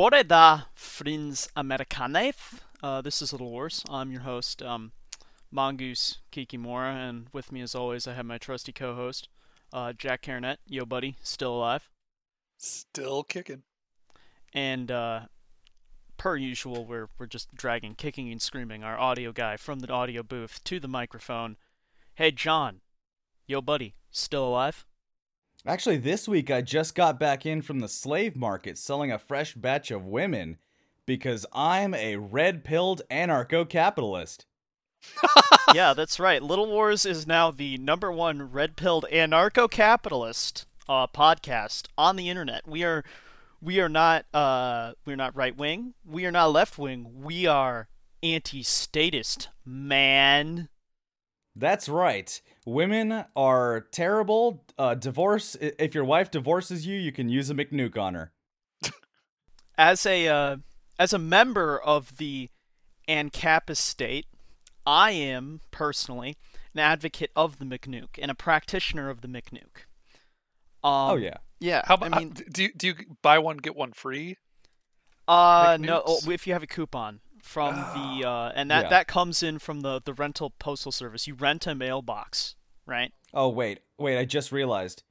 Spore da Friends Americanes. Uh, this is a Little Wars. I'm your host, um, Mongoose Kikimura, and with me, as always, I have my trusty co-host, uh, Jack Carnett. Yo, buddy, still alive. Still kicking. And uh, per usual, we're we're just dragging, kicking, and screaming our audio guy from the audio booth to the microphone. Hey, Jon. Yo, buddy, still alive? Actually, this week I just got back in from the slave market selling a fresh batch of women because I'm a red pilled anarcho capitalist. yeah, that's right. Little Wars is now the number one red pilled anarcho capitalist uh, podcast on the internet. We are we are not uh, we're not right wing. We are not left wing. We are anti statist, man. That's right. Women are terrible. Uh, divorce. If your wife divorces you, you can use a McNuke on her. as a uh, as a member of the ANCAP estate, I am personally an advocate of the McNuke and a practitioner of the McNuke. Um, oh yeah, yeah. How about? I mean, do you, do you buy one get one free? Uh, no. Oh, if you have a coupon from the uh, and that yeah. that comes in from the the rental postal service. You rent a mailbox, right? Oh wait, wait! I just realized.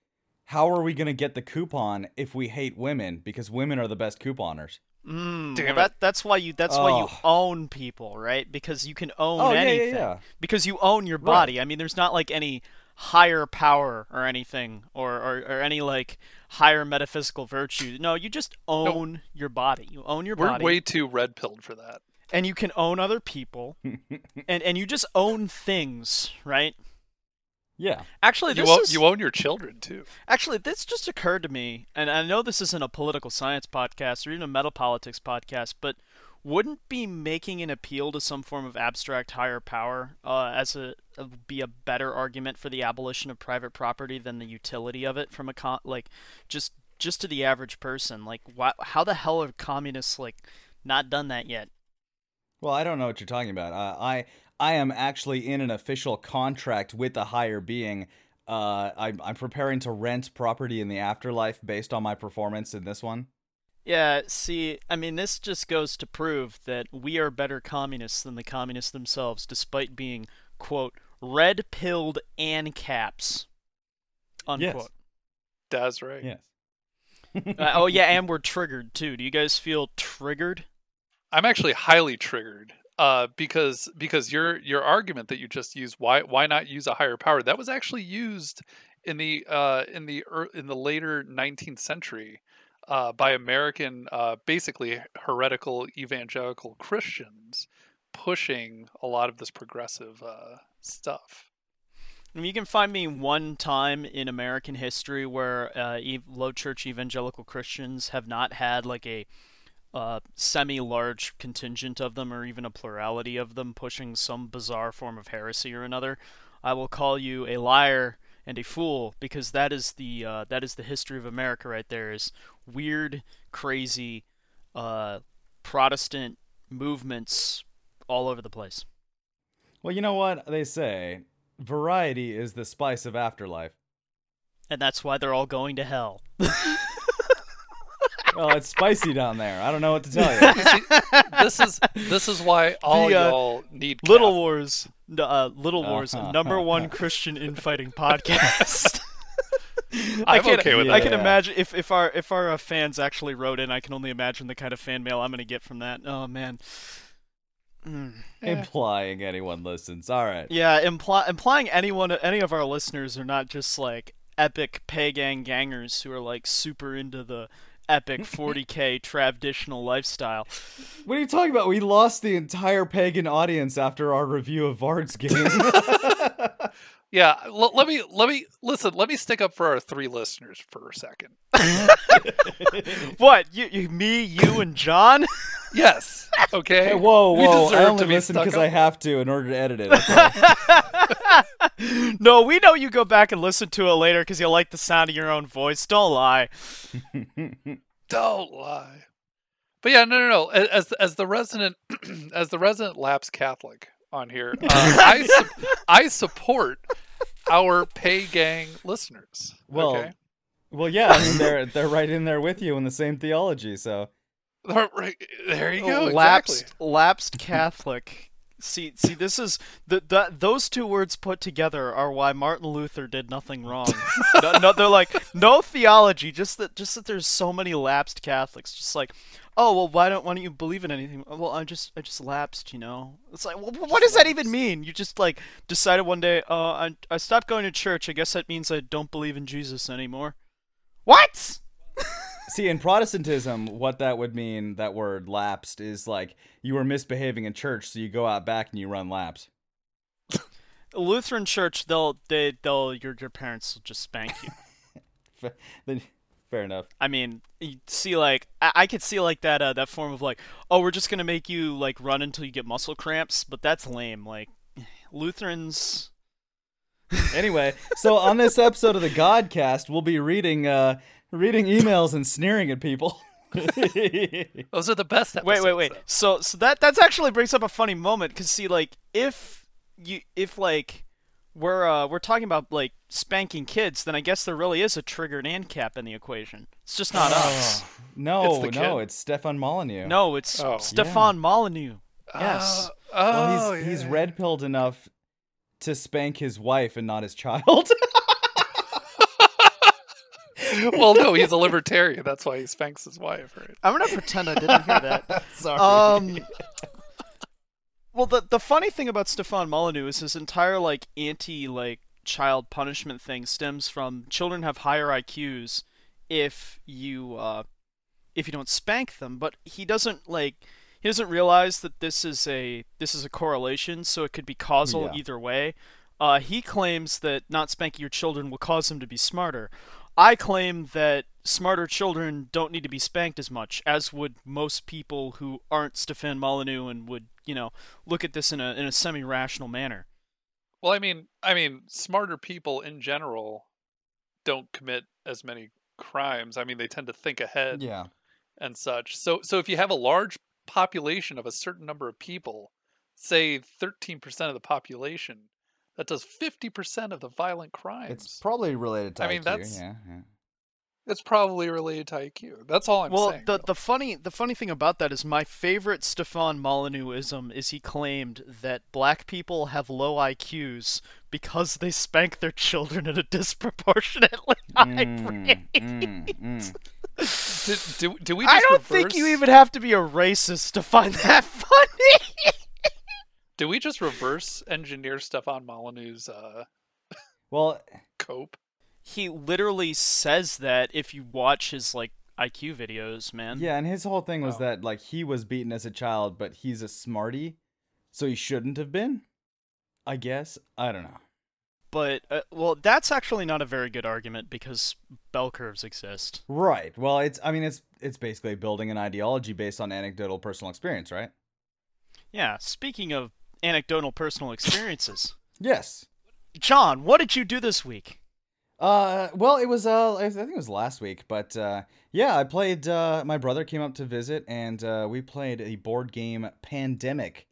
How are we gonna get the coupon if we hate women? Because women are the best couponers. Mm, well, that that's why you that's oh. why you own people, right? Because you can own oh, anything. Yeah, yeah, yeah. Because you own your body. Right. I mean, there's not like any higher power or anything or, or, or any like higher metaphysical virtue. No, you just own no. your body. You own your We're body. We're way too red pilled for that and you can own other people, and and you just own things, right? Yeah. Actually, you own, is, you own your children too. Actually, this just occurred to me, and I know this isn't a political science podcast or even a meta politics podcast, but wouldn't be making an appeal to some form of abstract higher power uh, as a, a, be a better argument for the abolition of private property than the utility of it from a con- like just just to the average person like why, how the hell are communists like not done that yet well, I don't know what you're talking about. Uh, I I am actually in an official contract with a higher being. Uh, I'm I'm preparing to rent property in the afterlife based on my performance in this one. Yeah, see, I mean, this just goes to prove that we are better communists than the communists themselves, despite being quote red pilled ANCAPs. Unquote. Yes. That's right. Yes. uh, oh yeah, and we're triggered too. Do you guys feel triggered? I'm actually highly triggered uh, because because your your argument that you just used why why not use a higher power that was actually used in the uh, in the in the later 19th century uh, by American uh, basically heretical evangelical Christians pushing a lot of this progressive uh, stuff. You can find me one time in American history where uh, low church evangelical Christians have not had like a a semi-large contingent of them or even a plurality of them pushing some bizarre form of heresy or another i will call you a liar and a fool because that is the uh, that is the history of america right there is weird crazy uh, protestant movements all over the place. Well you know what they say variety is the spice of afterlife. And that's why they're all going to hell well, it's spicy down there. I don't know what to tell you. See, this is this is why all the, uh, y'all need Little Wars. Uh, Little Wars, uh-huh. number one Christian infighting podcast. I'm can, okay with that. I can imagine if, if our if our uh, fans actually wrote in, I can only imagine the kind of fan mail I'm going to get from that. Oh man. Mm, implying anyone listens. All right. Yeah, imply, implying anyone, any of our listeners are not just like epic pagan gangers who are like super into the epic 40k traditional lifestyle. What are you talking about? We lost the entire pagan audience after our review of Vard's game. yeah, l- let me let me listen. Let me stick up for our three listeners for a second. what? You, you, me, you, and Jon? Yes. Okay. Hey, whoa, whoa! I only listen because I have to in order to edit it. Okay? no, we know you go back and listen to it later because you like the sound of your own voice. Don't lie. Don't lie. But yeah, no, no, no. As as the resident as the resident lapsed Catholic on here, uh, I su- I support our pagan listeners. Well, okay? well, yeah. I mean, they're they're right in there with you in the same theology. So Right, there you go. lapsed Exactly. lapsed Catholic. See, see, this is the, the those two words put together are why Martin Luther did nothing wrong. no, no, they're like no theology, just that just that there's so many lapsed Catholics. Just like, oh well, why don't why don't you believe in anything? Well, I just I just lapsed, you know. It's like, well, what does that even mean? You just like decided one day, uh, I I stopped going to church. I guess that means I don't believe in Jesus anymore. What? See, in Protestantism, what that would mean, that word lapsed, is like you were misbehaving in church, so you go out back and you run laps. Lutheran church, they'll they they'll your your parents will just spank you. Then- Fair enough. I mean, you see, like I, I could see like that uh, that form of like, oh, we're just gonna make you like run until you get muscle cramps, but that's lame. Like Lutherans, Anyway, so on this episode of the Godcast, we'll be reading uh reading emails and sneering at people. Those are the best episodes. wait, wait, wait. though. So so that that's actually brings up a funny moment because see, like if you if like we're uh we're talking about like spanking kids, then I guess there really is a triggered ANCAP in the equation. It's just not us. no, It's the no, kid. it's Stefan Molyneux. No, it's Oh. Stefan Molyneux. Yes. Uh, oh, well, he's yeah. he's red pilled enough to spank his wife and not his child. well, no, he's a libertarian. That's why he spanks his wife, right? I'm gonna pretend I didn't hear that. Sorry. Um. Well, the the funny thing about Stefan Molyneux is his entire like anti like child punishment thing stems from children have higher IQs if you uh if you don't spank them, but he doesn't like he doesn't realize that this is a this is a correlation, so it could be causal Yeah. either way. Uh, he claims that not spanking your children will cause them to be smarter. I claim that smarter children don't need to be spanked as much, as would most people who aren't Stefan Molyneux and would, you know, look at this in a in a semi-rational manner. Well, I mean, I mean, smarter people in general don't commit as many crimes. I mean, they tend to think ahead yeah. and such. So, so if you have a large population of a certain number of people, say 13% of the population, that does 50% of the violent crimes. It's probably related to I mean, that's- yeah, yeah. It's probably related to IQ. That's all I'm well, saying. Well, the though. the funny the funny thing about that is my favorite Stefan Molyneuxism is he claimed that black people have low IQs because they spank their children at a disproportionately high Mm, rate. mm, mm. Did, do, do we just I don't reverse, think you even have to be a racist to find that funny. Do we just reverse engineer Stefan Molyneux's uh, Well, cope? He literally says that if you watch his like IQ videos, man. yeah, and his whole thing was Oh. that like he was beaten as a child, but he's a smarty, so he shouldn't have been. I guess I don't know. But uh, well, that's actually not a very good argument because bell curves exist. Right. Well, it's I mean it's it's basically building an ideology based on anecdotal personal experience, right? Yeah. Speaking of anecdotal personal experiences, Yes. Jon, what did you do this week? Uh, well, it was uh, I think it was last week, but uh, yeah, I played. Uh, my brother came up to visit, and uh, we played a board game, Pandemic,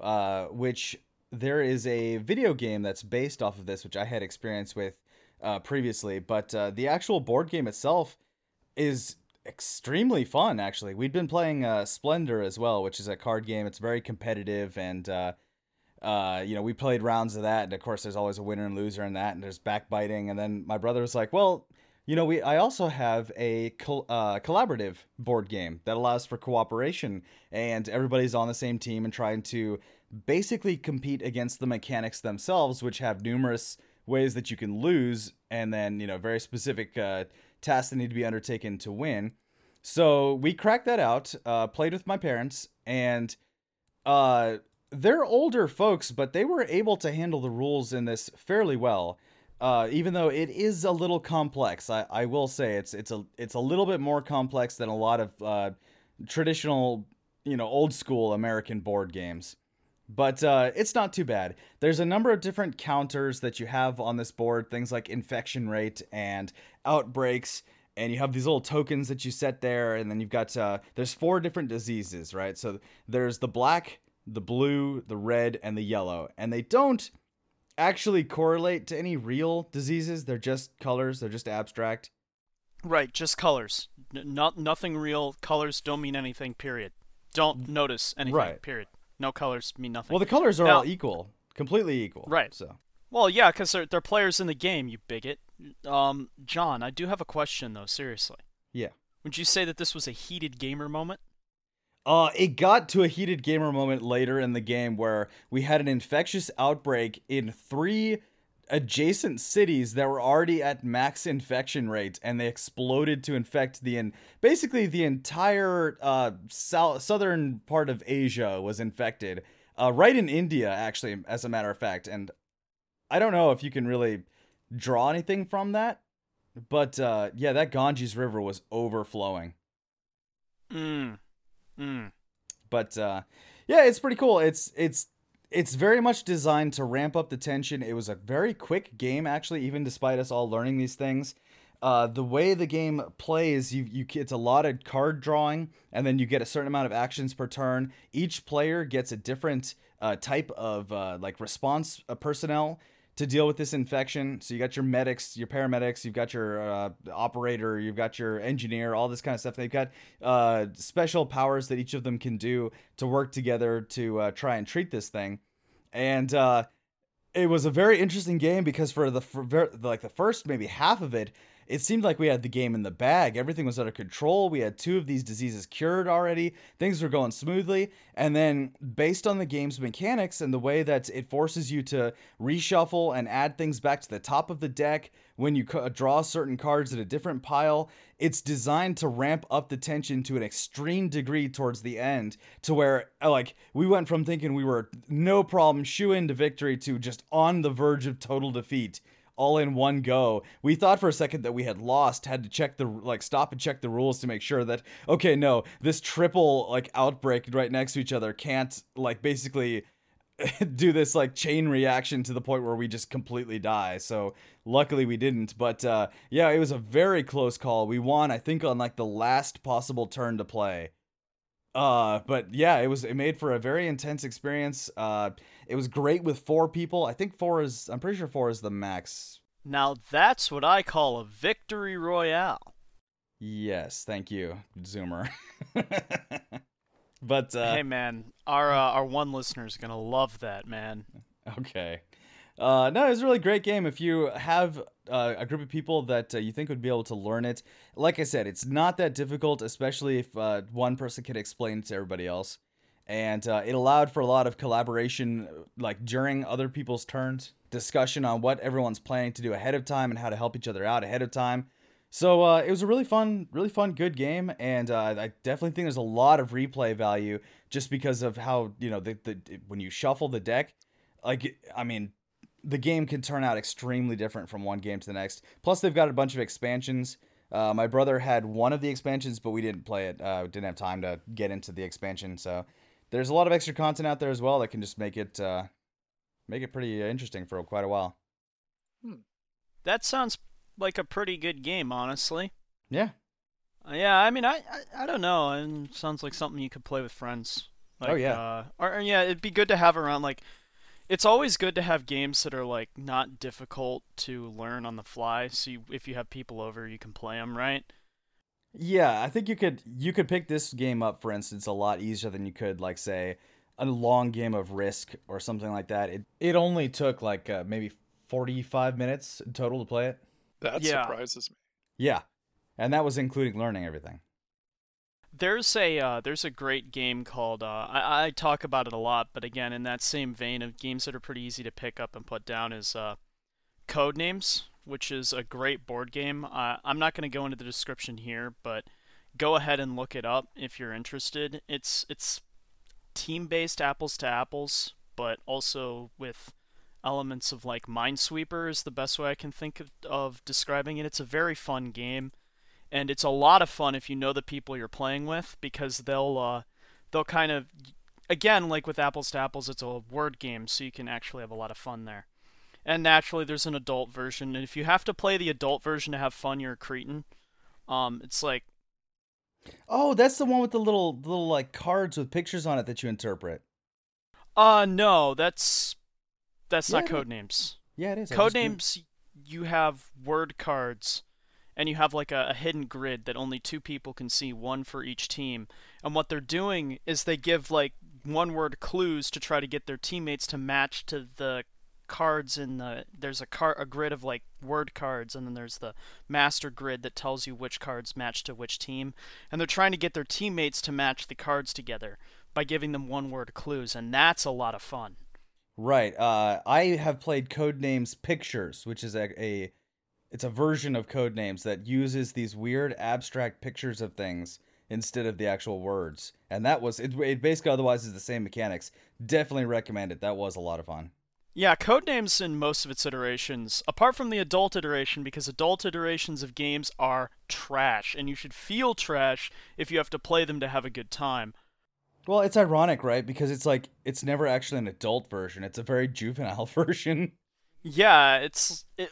uh, which there is a video game that's based off of this, which I had experience with uh, previously, but uh, the actual board game itself is extremely fun. Actually, we'd been playing uh, Splendor as well, which is a card game. It's very competitive and. Uh, uh, you know, we played rounds of that, and of course, there's always a winner and loser in that, and there's backbiting. And then my brother was like, "Well, you know, we I also have a col- uh, collaborative board game that allows for cooperation, and everybody's on the same team and trying to basically compete against the mechanics themselves, which have numerous ways that you can lose, and then you know, very specific uh, tasks that need to be undertaken to win." So we cracked that out, uh, played with my parents, and uh, they're older folks, but they were able to handle the rules in this fairly well. Uh, even though it is a little complex, I, I will say it's it's a it's a little bit more complex than a lot of uh, traditional, you know, old school American board games. But uh, it's not too bad. There's a number of different counters that you have on this board, things like infection rate and outbreaks, and you have these little tokens that you set there, and then you've got uh, there's four different diseases, right? So there's the black, the blue, the red, and the yellow, and they don't actually correlate to any real diseases. They're just colors. They're just abstract. Right, just colors. N- not nothing real. Colors don't mean anything. Period. Don't notice anything. Right. Period. No colors mean nothing. Well, the colors are Now- all equal, completely equal. Right. So Well, yeah, because they're, they're players in the game, you bigot. Um, Jon, I do have a question, though, seriously. yeah. Would you say that this was a heated gamer moment? Uh, it got to a heated gamer moment later in the game where we had an infectious outbreak in three adjacent cities that were already at max infection rate, and they exploded to infect the in basically the entire uh south southern part of Asia was infected. Uh, right in India, actually, as a matter of fact, and I don't know if you can really draw anything from that, but uh, yeah, that Ganges River was overflowing. Mm. Mm. but uh yeah it's pretty cool. It's it's it's very much designed to ramp up the tension. It was a very quick game actually even despite us all learning these things. Uh the way the game plays you you it's a lot of card drawing and then you get a certain amount of actions per turn. Each player gets a different uh, type of uh, like response uh, personnel to deal with this infection. So you got your medics, your paramedics, you've got your uh, operator, you've got your engineer, all this kind of stuff. They've got uh, special powers that each of them can do to work together to uh, try and treat this thing. And uh, it was a very interesting game because for the for like the first maybe half of it, it seemed like we had the game in the bag. Everything was under control. We had two of these diseases cured already. Things were going smoothly. And then, based on the game's mechanics and the way that it forces you to reshuffle and add things back to the top of the deck when you draw certain cards at a different pile, it's designed to ramp up the tension to an extreme degree towards the end to where uh, like we went from thinking we were no problem shoe into victory to just on the verge of total defeat all in one go. We thought for a second that we had lost, had to check the like stop and check the rules to make sure that okay, no, this triple like outbreak right next to each other can't like basically do this like chain reaction to the point where we just completely die. So luckily we didn't, but uh yeah, it was a very close call. We won I think on like the last possible turn to play. Uh, but yeah, it was it made for a very intense experience. Uh, it was great with four people. I think four is I'm pretty sure four is the max. Now that's what I call a victory royale. Yes, thank you, Zoomer. but uh, hey man, our uh, our one listener is gonna love that man. okay. Uh, no, it was a really great game. If you have uh, a group of people that uh, you think would be able to learn it, like I said, it's not that difficult, especially if uh, one person can explain it to everybody else. And uh, it allowed for a lot of collaboration, like during other people's turns, discussion on what everyone's planning to do ahead of time and how to help each other out ahead of time. So uh, it was a really fun, really fun, good game, and uh, I definitely think there's a lot of replay value just because of how you know the, the when you shuffle the deck, like I mean, the game can turn out extremely different from one game to the next. Plus, they've got a bunch of expansions. Uh, my brother had one of the expansions, but we didn't play it. Uh, didn't have time to get into the expansion, so there's a lot of extra content out there as well that can just make it uh, make it pretty interesting for quite a while. Hmm. That sounds like a pretty good game, honestly. Yeah. Uh, yeah, I mean, I, I I don't know. It sounds like something you could play with friends. Like, Oh, yeah. Uh, or, or, yeah, it'd be good to have around. Like, it's always good to have games that are like not difficult to learn on the fly. So you, if you have people over, you can play them, right? Yeah, I think you could you could pick this game up, for instance, a lot easier than you could like say a long game of Risk or something like that. It it only took like uh, maybe forty five minutes in total to play it. That Yeah. surprises me. Yeah, and that was including learning everything. There's a uh, there's a great game called uh, I, I talk about it a lot, but again, in that same vein of games that are pretty easy to pick up and put down is uh, Codenames, which is a great board game. Uh, I'm not going to go into the description here, but go ahead and look it up if you're interested. It's it's team-based apples to apples, but also with elements of like Minesweeper is the best way I can think of, of describing it. It's a very fun game and it's a lot of fun if you know the people you're playing with because they'll uh, they'll kind of again like with apples to apples it's a word game so you can actually have a lot of fun there and naturally there's an adult version and if you have to play the adult version to have fun you're a cretin um it's like Oh, that's the one with the little little like cards with pictures on it that you interpret. uh no that's that's not Yeah, code names Yeah, it is. Code names you have word cards and you have like a, a, hidden grid that only two people can see, one for each team. And what they're doing is they give like one word clues to try to get their teammates to match to the cards in the there's a car a grid of like word cards and then there's the master grid that tells you which cards match to which team and they're trying to get their teammates to match the cards together by giving them one word clues and that's a lot of fun right uh, i have played codenames pictures which is a, a it's a version of codenames that uses these weird abstract pictures of things instead of the actual words. And that was it, it basically otherwise is the same mechanics. Definitely recommend it. That was a lot of fun. Yeah, Codenames in most of its iterations, apart from the adult iteration, because adult iterations of games are trash, and you should feel trash if you have to play them to have a good time. Well, it's ironic, right? Because it's like it's never actually an adult version; it's a very juvenile version. Yeah, it's it,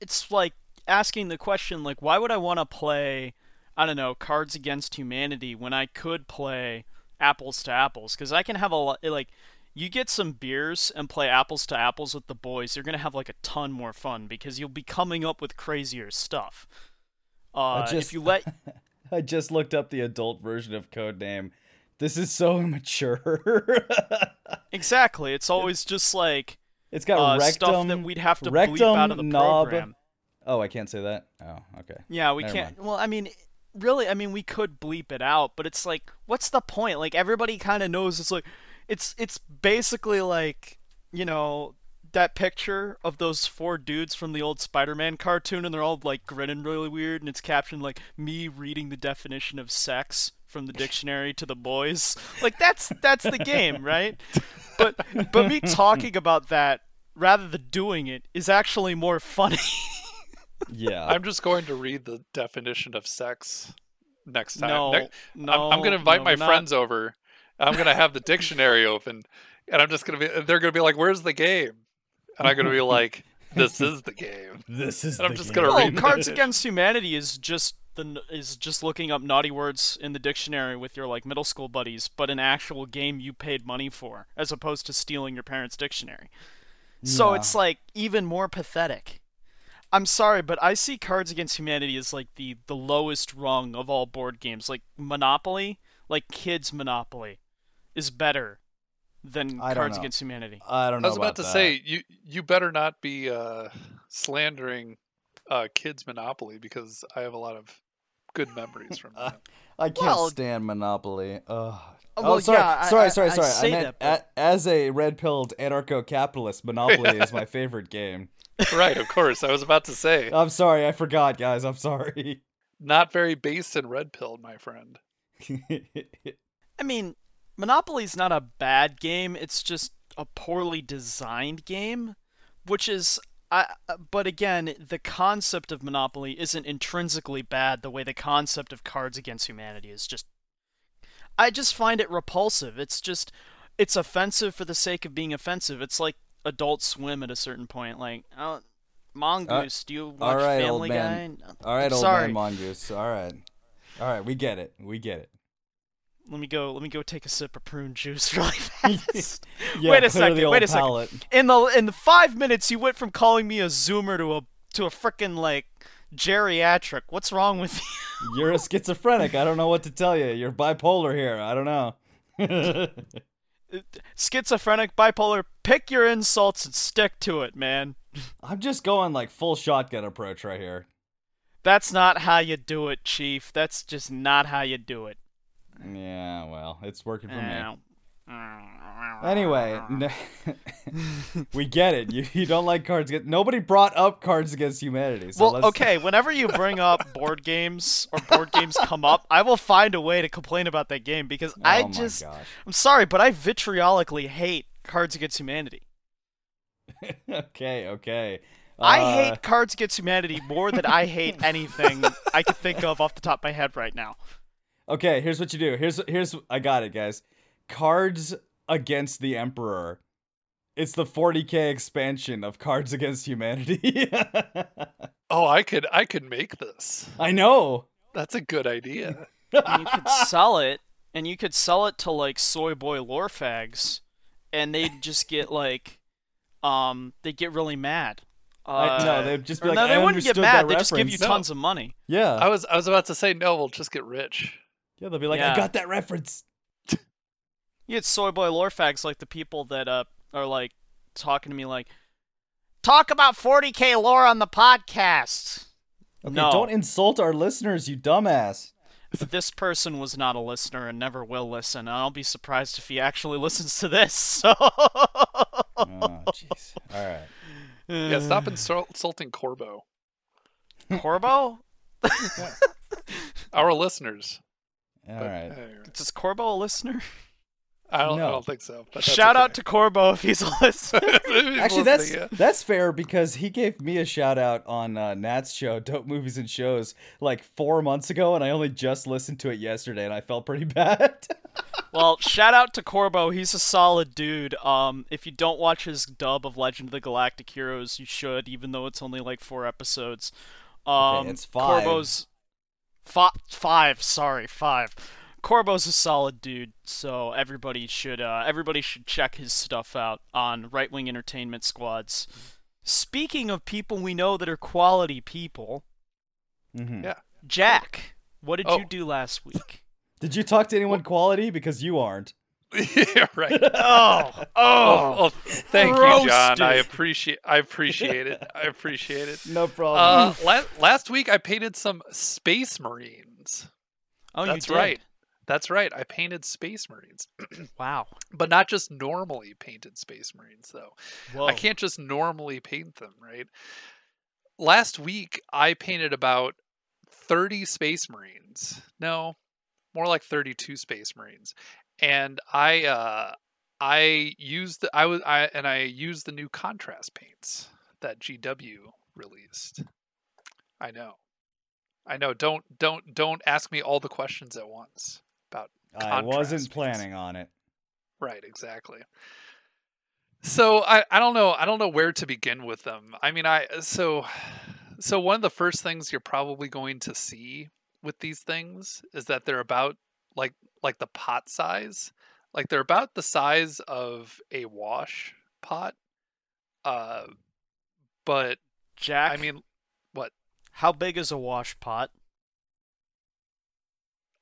it's like asking the question like, why would I want to play I don't know, Cards Against Humanity when I could play apples to apples because I can have a lot like you get some beers and play apples to apples with the boys, you're gonna have like a ton more fun because you'll be coming up with crazier stuff. Uh, just, if you let, I just looked up the adult version of Codename. This is so immature. exactly, it's always just like it's got uh, rectum, stuff that we'd have to rectum, bleep out of the knob. program. Oh, I can't say that. Oh, okay. Yeah, we Never can't. Mind. Well, I mean, really, I mean, we could bleep it out, but it's like, what's the point? Like everybody kind of knows. It's like, it's it's basically like, you know, that picture of those four dudes from the old Spider-Man cartoon, and they're all like grinning really weird, and it's captioned like me reading the definition of sex from the dictionary to the boys. Like that's that's the game, right? But but me talking about that rather than doing it is actually more funny. yeah. I'm just going to read the definition of sex next time. No, ne- no, I'm, I'm going to invite no, my not... friends over. I'm going to have the dictionary open, and I'm just going to be. They're going to be like, "Where's the game?" And I'm going to be like, "This is the game. This is." And I'm just going to oh, read. Cards Against Humanity is just the is just looking up naughty words in the dictionary with your like middle school buddies, but an actual game you paid money for, as opposed to stealing your parents' dictionary. So yeah. it's like even more pathetic. I'm sorry, but I see Cards Against Humanity as like the the lowest rung of all board games. Like Monopoly, like kids Monopoly, is better than Cards Against Humanity. I don't know. I was about, about to say you you better not be uh, slandering uh, kids Monopoly because I have a lot of good memories from that. I can't well, stand Monopoly. Ugh. Oh, well, oh, sorry, yeah, sorry, I, sorry, sorry. I, I meant that, but... as a red-pilled anarcho-capitalist, Monopoly is my favorite game. right, of course. I was about to say. I'm sorry, I forgot, guys. I'm sorry. Not very based and red pilled, my friend. I mean, Monopoly's not a bad game. It's just a poorly designed game, which is. I, but again, the concept of Monopoly isn't intrinsically bad the way the concept of Cards Against Humanity is just. I just find it repulsive. It's just. It's offensive for the sake of being offensive. It's like Adult Swim at a certain point. Like, oh, Mongoose, uh, do you watch all right, Family Guy? All right, old Sorry. man Mongoose. All right, all right, we get it. We get it. Let me go. Let me go take a sip of prune juice really fast. yeah, wait a second. Wait a palate. second. In the in the five minutes, you went from calling me a zoomer to a to a freaking like geriatric. What's wrong with you? You're a schizophrenic. I don't know what to tell you. You're bipolar here. I don't know schizophrenic, bipolar, pick your insults and stick to it, man. I'm just going like full shotgun approach right here. That's not how you do it, Chief. That's just not how you do it. Yeah, well, it's working for me. Anyway, we get it. You, you don't like cards. Get nobody brought up Cards Against Humanity. So well, let's... okay. Whenever you bring up board games or board games come up, I will find a way to complain about that game because oh I just, I'm sorry, but I vitriolically hate Cards Against Humanity. okay, okay. Uh... I hate Cards Against Humanity more than I hate anything I could think of off the top of my head right now. Okay, here's what you do. Here's here's I got it, guys. Cards Against the Emperor. It's the 40k expansion of Cards Against Humanity. oh, I could I could make this. I know. That's a good idea. you could sell it, and you could sell it to like soy boy lore fags, and they'd just get like, um, they get really mad. I, no, Uh, they'd just be or like, no, they I wouldn't get mad. that They just give you reference. tons of money. Yeah, I was I was about to say no. We'll just get rich. Yeah, they'll be like, Yeah. I got that reference. You get soy boy lore fags like the people that uh are like talking to me like, talk about 40k lore on the podcast. Okay, no, don't insult our listeners, you dumbass. If this person was not a listener and never will listen. I'll be surprised if he actually listens to this. So. Oh, jeez. All right. Yeah, stop insult- insulting Corbo. Corbo? Our listeners. All But, right. uh, Is Corbo a listener? I don't. I don't think so. But that's Shout out to Corbo if he's a listener. He's Actually, that's yeah. that's fair because he gave me a shout out on uh, Nat's show, Dope Movies and Shows, like four months ago, and I only just listened to it yesterday, and I felt pretty bad. well, shout out to Corbo. He's a solid dude. Um, if you don't watch his dub of Legend of the Galactic Heroes, you should, even though it's only like four episodes. Um, it's five. Corbo's fi- five. Sorry, five. Corbo's a solid dude, so everybody should uh, everybody should check his stuff out on Right Wing Entertainment Squads. Speaking of people we know that are quality people, Mhm. Yeah. Jack, what did Oh. you do last week? Did you talk to anyone quality? Because you aren't. yeah, right. oh, Oh, oh, thank you, Jon. I roasted. appreciate. I appreciate it. I appreciate it. No problem. Uh, la- last week I painted some Space Marines. oh, That's you right. That's right. I painted Space Marines, Wow. but not just normally painted Space Marines though. Whoa. I can't just normally paint them, right? Last week I painted about 30 Space Marines. No, more like 32 Space Marines. And I uh I used the, I was I and I used the new contrast paints that GW released. I know. I know. Don't don't don't ask me all the questions at once about I wasn't paints. planning on it. Right, exactly. So I, I don't know I don't know where to begin with them. I mean I so so one of the first things you're probably going to see with these things is that they're about like like the pot size. Like they're about the size of a wash pot. Uh but Jack. I mean what? how big is a wash pot?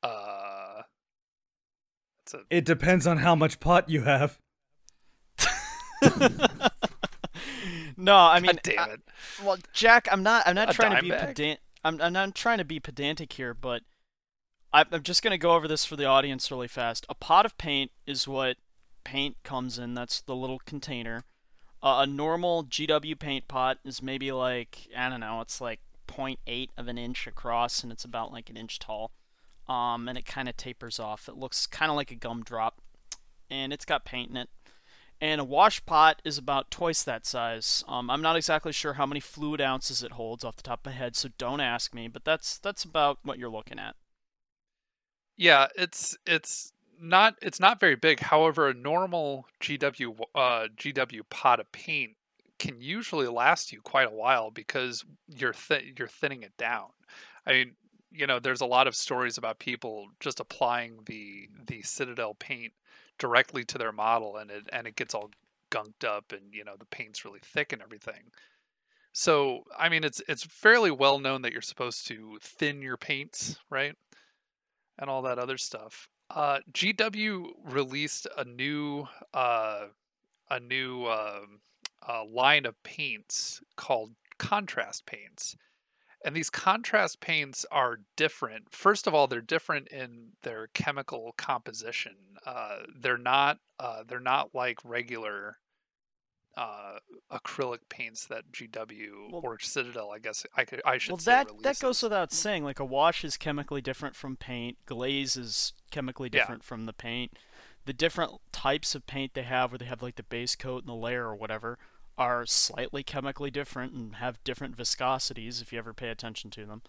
Uh it's a It depends on how much pot you have. no, I mean, God damn I- it. well, Jack, I'm not. I'm not A trying to be bag? pedant. I'm, I'm not trying to be pedantic here, but I, I'm just gonna go over this for the audience really fast. A pot of paint is what paint comes in. That's the little container. Uh, a normal GW paint pot is maybe like I don't know. It's like 0.8 of an inch across, and it's about like an inch tall. Um, and it kind of tapers off. It looks kind of like a gumdrop, and it's got paint in it. And a wash pot is about twice that size. Um, I'm not exactly sure how many fluid ounces it holds off the top of my head, so don't ask me. But that's that's about what you're looking at. Yeah, it's it's not it's not very big. However, a normal GW uh, GW pot of paint can usually last you quite a while because you're th- you're thinning it down. I mean, you know, there's a lot of stories about people just applying the the Citadel paint directly to their model, and it and it gets all gunked up, and you know the paint's really thick and everything. So, I mean, it's it's fairly well known that you're supposed to thin your paints, right? And all that other stuff. Uh, GW released a new uh, a new um, uh, line of paints called contrast paints, and these contrast paints are different. First of all, they're different in their chemical composition. Uh, they're not uh, they're not like regular uh, acrylic paints that GW Well- or Citadel, I guess I could I should Well, say that that goes without saying. Like a wash is chemically different from paint. Glaze is chemically Yeah. different from the paint. The different types of paint they have, where they have like the base coat and the layer or whatever, are slightly chemically different and have different viscosities. If you ever pay attention to them.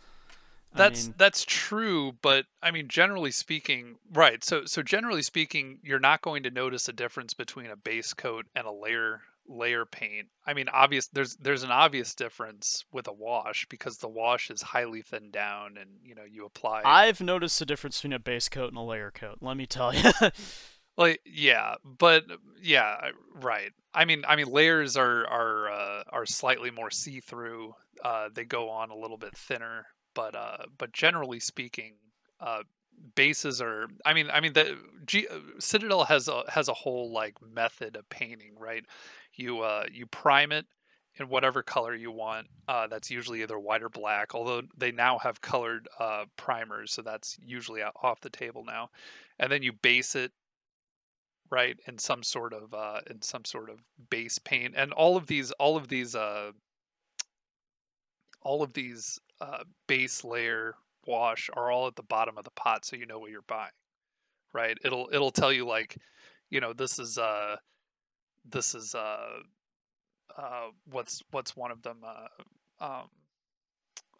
I That's mean, that's true, but I mean generally speaking, right. So so generally speaking, you're not going to notice a difference between a base coat and a layer layer paint. I mean obvious there's there's an obvious difference with a wash because the wash is highly thinned down and you know you apply I've noticed the difference between a base coat and a layer coat. Let me tell you. like yeah, but yeah, right. I mean, I mean, layers are are uh, are slightly more see through. Uh, they go on a little bit thinner, but uh, but generally speaking, uh, bases are. I mean, I mean, the G, uh, Citadel has a has a whole like method of painting, right? You uh, you prime it in whatever color you want. Uh, that's usually either white or black. Although they now have colored uh, primers, so that's usually off the table now. And then you base it right in some sort of uh, in some sort of base paint and all of these all of these uh, all of these uh, base layer wash are all at the bottom of the pot so you know what you're buying right it'll it'll tell you like you know this is uh this is uh uh what's what's one of them uh um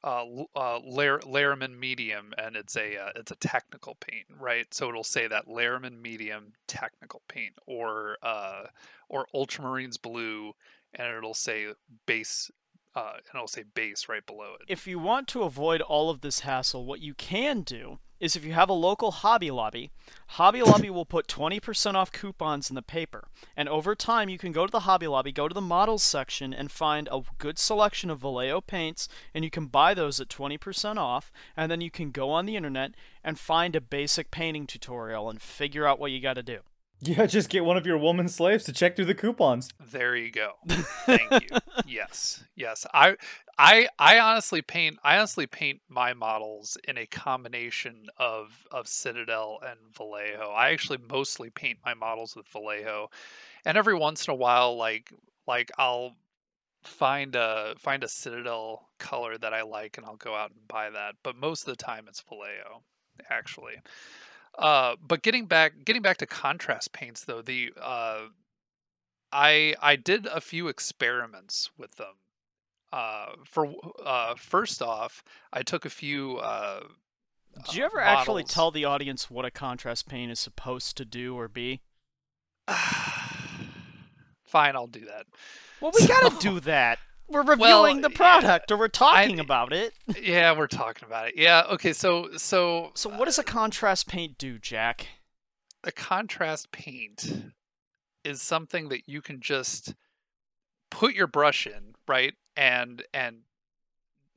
uh, uh, Lahmian, medium, and it's a uh, it's a technical paint, right? So it'll say that Lahmian Medium technical paint, or uh, or ultramarines blue, and it'll say base uh, and I'll say base right below it. If you want to avoid all of this hassle, what you can do is if you have a local Hobby Lobby, Hobby Lobby will put 20% off coupons in the paper. And over time, you can go to the Hobby Lobby, go to the models section, and find a good selection of Vallejo paints, and you can buy those at 20% off. And then you can go on the internet and find a basic painting tutorial and figure out what you got to do. Yeah, just get one of your woman slaves to check through the coupons. There you go. Thank you. yes. Yes. I I I honestly paint I honestly paint my models in a combination of of Citadel and Vallejo. I actually mostly paint my models with Vallejo. And every once in a while like like I'll find a find a Citadel color that I like and I'll go out and buy that. But most of the time it's Vallejo actually. Uh, but getting back getting back to contrast paints though, the uh, I I did a few experiments with them. Uh, for uh, first off, I took a few. Uh, did you ever models. actually tell the audience what a contrast paint is supposed to do or be? Fine, I'll do that. Well, we so... gotta do that. We're reviewing well, the product, or we're talking I, about it. Yeah, we're talking about it. Yeah. Okay. So so. So what does a contrast paint do, Jack? A contrast paint is something that you can just put your brush in, right, and and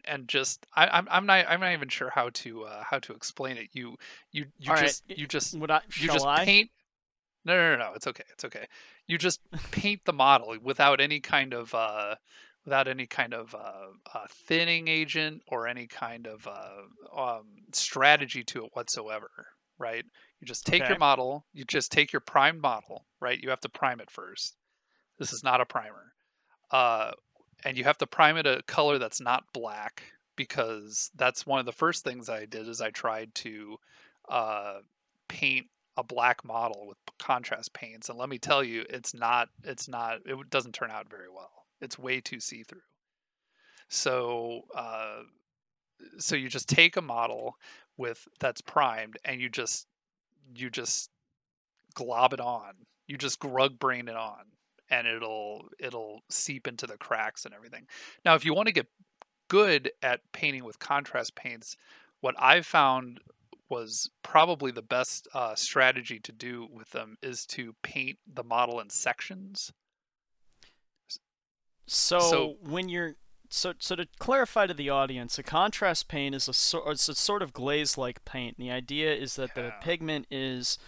and just I, I'm I'm not I'm not even sure how to uh, how to explain it. You you you All just right. you just Would I, you just I? paint. No, no, no, no. It's okay. It's okay. You just paint the model without any kind of uh, without any kind of uh, uh, thinning agent or any kind of uh, um, strategy to it whatsoever, right? You just take okay. your model, you just take your primed model, right? You have to prime it first. This is not a primer. Uh, and you have to prime it a color that's not black because that's one of the first things I did is I tried to uh, paint a black model with contrast paints and let me tell you it's not it's not it doesn't turn out very well it's way too see through. So uh, so you just take a model with that's primed and you just you just glob it on. You just grug brain it on and it'll it'll seep into the cracks and everything. Now if you want to get good at painting with contrast paints, what I've found was probably the best uh, strategy to do with them is to paint the model in sections so, so when you're so so to clarify to the audience, a contrast paint is a, so, it's a sort of glaze-like paint. And the idea is that yeah. the pigment is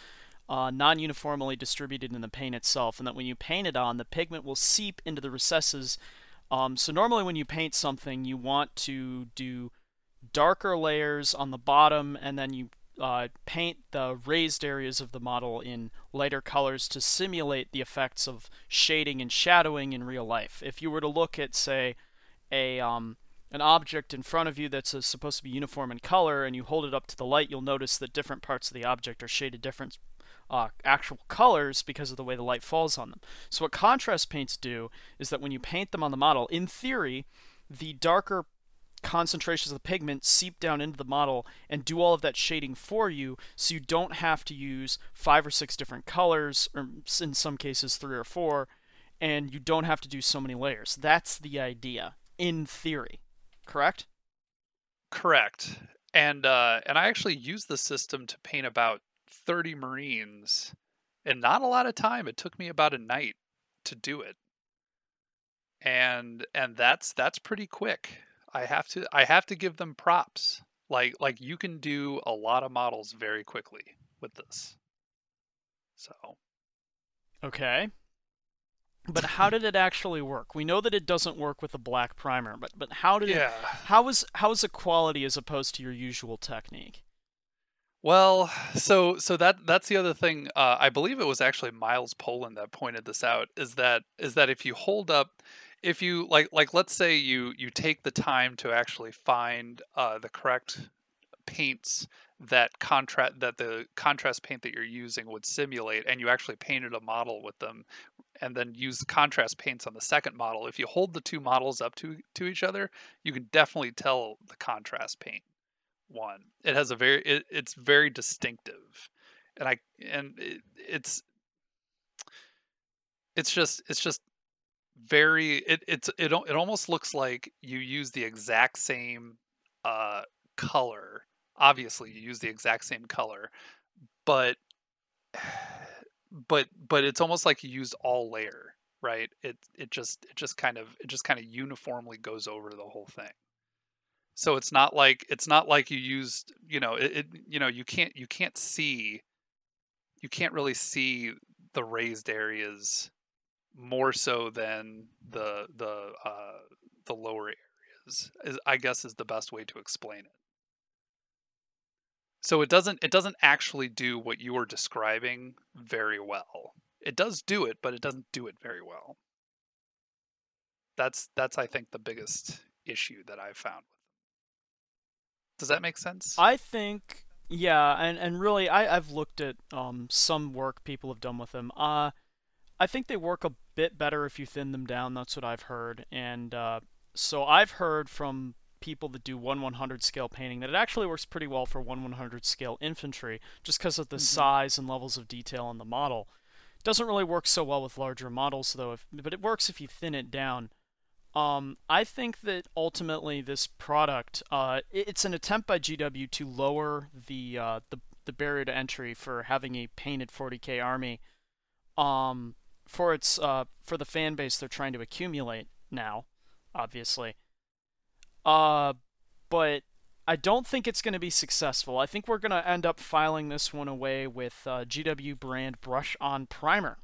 uh, non-uniformly distributed in the paint itself, and that when you paint it on, the pigment will seep into the recesses. Um, so normally, when you paint something, you want to do darker layers on the bottom, and then you uh, paint the raised areas of the model in lighter colors to simulate the effects of shading and shadowing in real life. If you were to look at, say, a um, an object in front of you that's uh, supposed to be uniform in color, and you hold it up to the light, you'll notice that different parts of the object are shaded different uh, actual colors because of the way the light falls on them. So what contrast paints do is that when you paint them on the model, in theory, the darker concentrations of the pigment seep down into the model and do all of that shading for you so you don't have to use five or six different colors or in some cases three or four and you don't have to do so many layers. That's the idea in theory. Correct? Correct. And uh, and i actually used the system to paint about 30 marines and not a lot of time. It took me about a night to do it. And and that's that's pretty quick. I have to I have to give them props. Like like you can do a lot of models very quickly with this. So Okay. But how did it actually work? We know that it doesn't work with a black primer, but but how did yeah. it how is the quality as opposed to your usual technique? Well, so so that that's the other thing. Uh, I believe it was actually Miles Poland that pointed this out. Is that is that if you hold up, if you like like let's say you you take the time to actually find uh, the correct paints that contrast that the contrast paint that you're using would simulate, and you actually painted a model with them, and then use the contrast paints on the second model. If you hold the two models up to to each other, you can definitely tell the contrast paint one. It has a very it, it's very distinctive, and I and it, it's it's just it's just very it it's it it almost looks like you use the exact same uh color. Obviously, you use the exact same color, but but but it's almost like you used all layer, right? It it just it just kind of it just kind of uniformly goes over the whole thing so it's not like it's not like you used you know it, it, you know you can't you can't see you can't really see the raised areas more so than the the uh the lower areas is i guess is the best way to explain it so it doesn't it doesn't actually do what you are describing very well it does do it but it doesn't do it very well that's that's i think the biggest issue that i've found does that make sense? I think yeah, and and really I I've looked at um some work people have done with them. Uh I think they work a bit better if you thin them down. That's what I've heard. And uh, so I've heard from people that do 1 100 scale painting that it actually works pretty well for 1 100 scale infantry just because of the mm-hmm. size and levels of detail on the model. Doesn't really work so well with larger models though, if, but it works if you thin it down. Um, I think that ultimately this product, uh, it's an attempt by GW to lower the, uh, the the barrier to entry for having a painted 40k army. Um, for its uh, for the fan base they're trying to accumulate now, obviously. Uh, but I don't think it's going to be successful. I think we're going to end up filing this one away with uh, GW brand Brush On Primer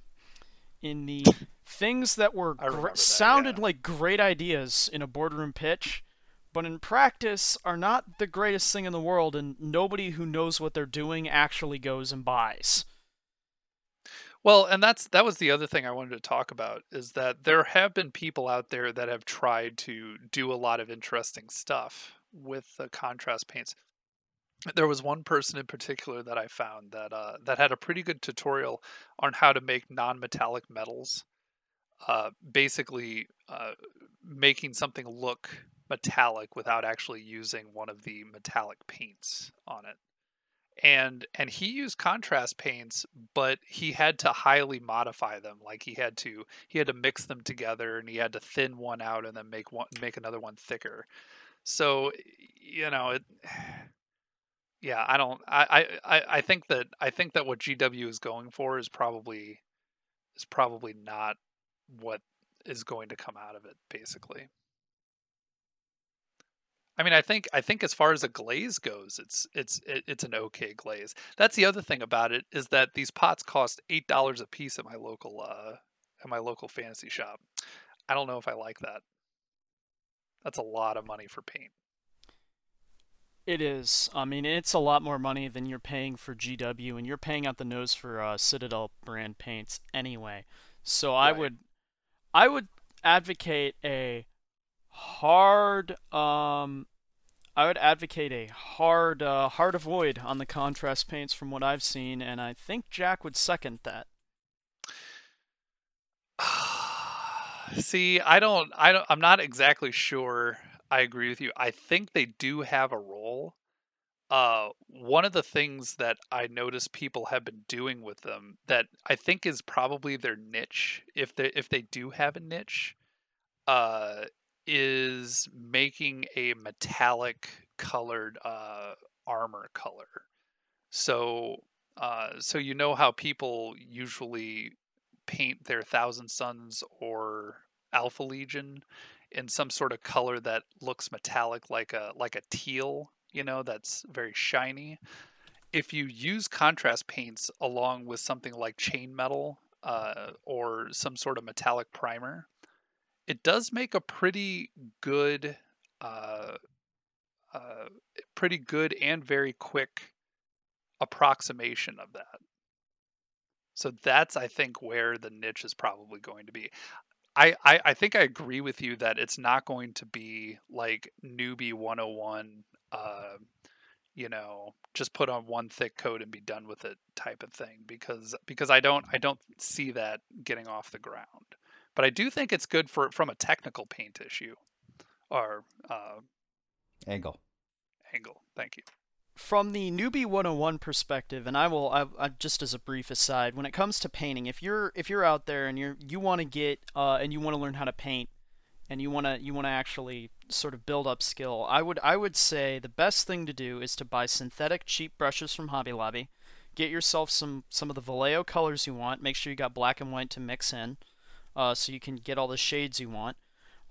in the things that were gr- that, sounded yeah. like great ideas in a boardroom pitch, but in practice are not the greatest thing in the world, and nobody who knows what they're doing actually goes and buys. Well, and that's that was the other thing I wanted to talk about is that there have been people out there that have tried to do a lot of interesting stuff with the contrast paints there was one person in particular that I found that uh, that had a pretty good tutorial on how to make non-metallic metals. Uh, basically, uh, making something look metallic without actually using one of the metallic paints on it. And and he used contrast paints, but he had to highly modify them. Like he had to he had to mix them together, and he had to thin one out and then make one make another one thicker. So you know it yeah, I don't. I, I I think that I think that what GW is going for is probably is probably not what is going to come out of it. Basically, I mean, I think I think as far as a glaze goes, it's it's it's an okay glaze. That's the other thing about it is that these pots cost eight dollars a piece at my local uh at my local fantasy shop. I don't know if I like that. That's a lot of money for paint. It is. I mean, it's a lot more money than you're paying for GW, and you're paying out the nose for uh, Citadel brand paints anyway. So right. I would, I would advocate a hard, um, I would advocate a hard, uh, hard avoid on the contrast paints from what I've seen, and I think Jack would second that. See, I don't, I don't, I'm not exactly sure I agree with you. I think they do have a role. Uh, one of the things that I notice people have been doing with them that I think is probably their niche, if they if they do have a niche, uh, is making a metallic colored uh, armor color. So, uh, so you know how people usually paint their Thousand Suns or Alpha Legion in some sort of color that looks metallic, like a like a teal, you know, that's very shiny. If you use contrast paints along with something like chain metal uh, or some sort of metallic primer, it does make a pretty good, uh, uh, pretty good and very quick approximation of that. So that's I think where the niche is probably going to be. I, I, I think I agree with you that it's not going to be like newbie 101 uh, you know just put on one thick coat and be done with it type of thing because because I don't I don't see that getting off the ground but I do think it's good for from a technical paint issue or uh, angle. angle. Thank you. From the newbie 101 perspective and i will I, I, just as a brief aside when it comes to painting if you're if you're out there and you're you want to get uh, and you want to learn how to paint and you want to you want to actually sort of build up skill i would i would say the best thing to do is to buy synthetic cheap brushes from hobby lobby. Get yourself some some of the vallejo colors you want. Make sure you got black and white to mix in uh, so you can get all the shades you want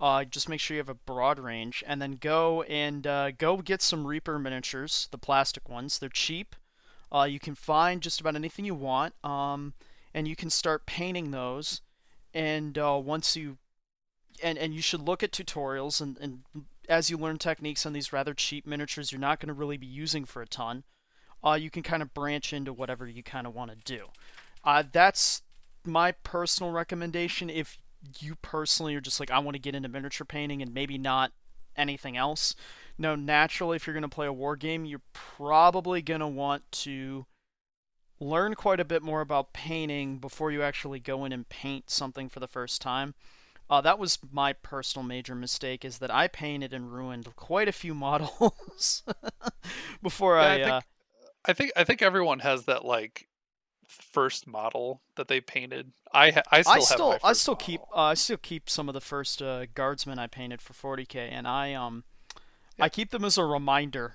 uh, just make sure you have a broad range, and then go and uh, go get some Reaper miniatures, the plastic ones. They're cheap. Uh, you can find just about anything you want, um, and you can start painting those. And uh, once you and and you should look at tutorials, and, and as you learn techniques on these rather cheap miniatures, you're not going to really be using for a ton. Uh, you can kind of branch into whatever you kind of want to do. Uh, that's my personal recommendation. If you personally are just like I want to get into miniature painting and maybe not anything else. No, naturally, if you're going to play a war game, you're probably going to want to learn quite a bit more about painting before you actually go in and paint something for the first time. Uh, that was my personal major mistake is that I painted and ruined quite a few models before yeah, I. I think, uh, I think I think everyone has that like first model that they painted. I ha- I still I still, I still keep uh, I still keep some of the first uh, guardsmen I painted for 40k, and I um yeah. I keep them as a reminder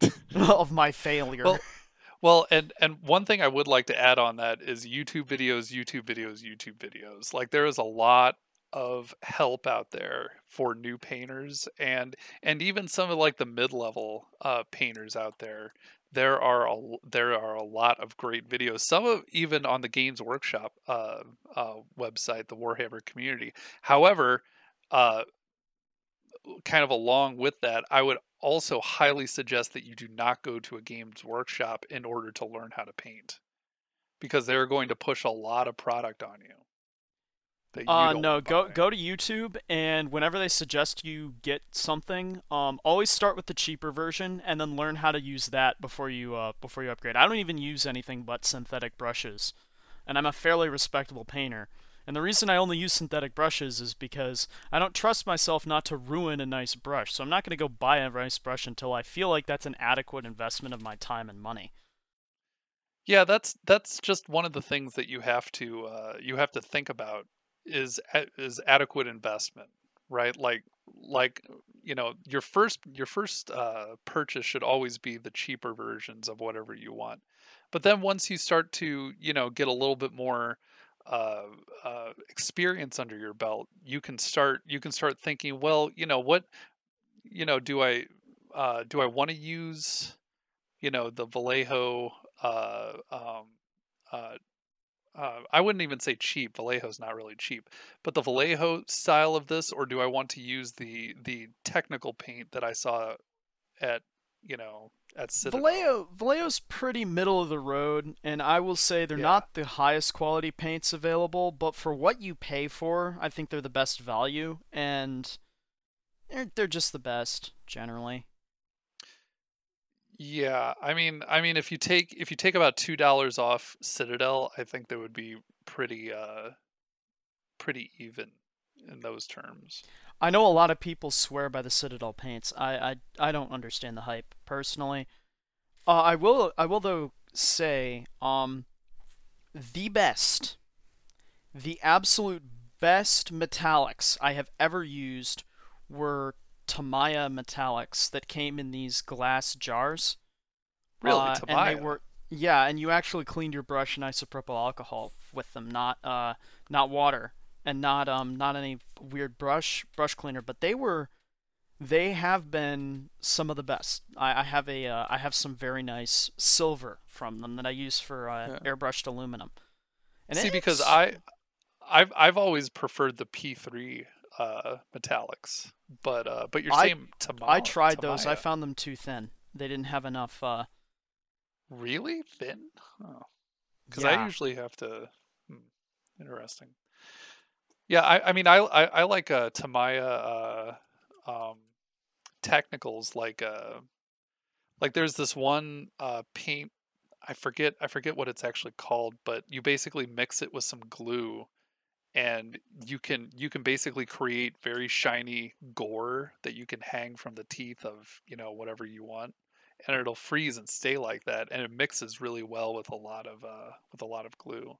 of my failure. Well, well, and and one thing I would like to add on that is YouTube videos, YouTube videos, YouTube videos. Like there is a lot of help out there for new painters and and even some of like the mid-level uh, painters out there there are a, there are a lot of great videos. Some of even on the Games Workshop uh, uh, website, the Warhammer community. However, uh, kind of along with that, I would also highly suggest that you do not go to a Games Workshop in order to learn how to paint, because they're going to push a lot of product on you. Uh, no, go go to YouTube, and whenever they suggest you get something, um, always start with the cheaper version, and then learn how to use that before you uh, before you upgrade. I don't even use anything but synthetic brushes, and I'm a fairly respectable painter. And the reason I only use synthetic brushes is because I don't trust myself not to ruin a nice brush. So I'm not going to go buy a nice brush until I feel like that's an adequate investment of my time and money. Yeah, that's that's just one of the things that you have to uh, you have to think about is is adequate investment, right? Like like you know your first your first uh, purchase should always be the cheaper versions of whatever you want, but then once you start to you know get a little bit more uh, uh, experience under your belt, you can start you can start thinking, well, you know what, you know, do I uh, do I want to use you know the Vallejo uh, um, uh, uh, I wouldn't even say cheap. Vallejo's not really cheap, but the Vallejo style of this, or do I want to use the the technical paint that I saw at you know at Citadel? Vallejo Vallejo's pretty middle of the road, and I will say they're yeah. not the highest quality paints available, but for what you pay for, I think they're the best value, and they're they're just the best generally. Yeah, I mean, I mean, if you take if you take about two dollars off Citadel, I think that would be pretty uh, pretty even in those terms. I know a lot of people swear by the Citadel paints. I I, I don't understand the hype personally. Uh, I will I will though say um the best, the absolute best metallics I have ever used were Tamiya metallics that came in these glass jars. Really, uh, and they were Yeah, and you actually cleaned your brush in isopropyl alcohol with them, not uh, not water, and not um, not any weird brush brush cleaner. But they were, they have been some of the best. I, I have a uh, I have some very nice silver from them that I use for uh, Yeah. airbrushed aluminum. And See, because I, I've I've always preferred the P3 uh, metallics, but uh, but you're I- saying Tama- I tried those. I found them too thin. They didn't have enough. Uh, really thin. Because I Yeah. usually have to. Hmm, interesting. Yeah, I, I mean, I, I, I like uh, Tamiya uh, um, technicals like uh, like there's this one uh, paint. I forget I forget what it's actually called, but you basically mix it with some glue, and you can you can basically create very shiny gore that you can hang from the teeth of you know whatever you want and it'll freeze and stay like that and it mixes really well with a lot of uh with a lot of glue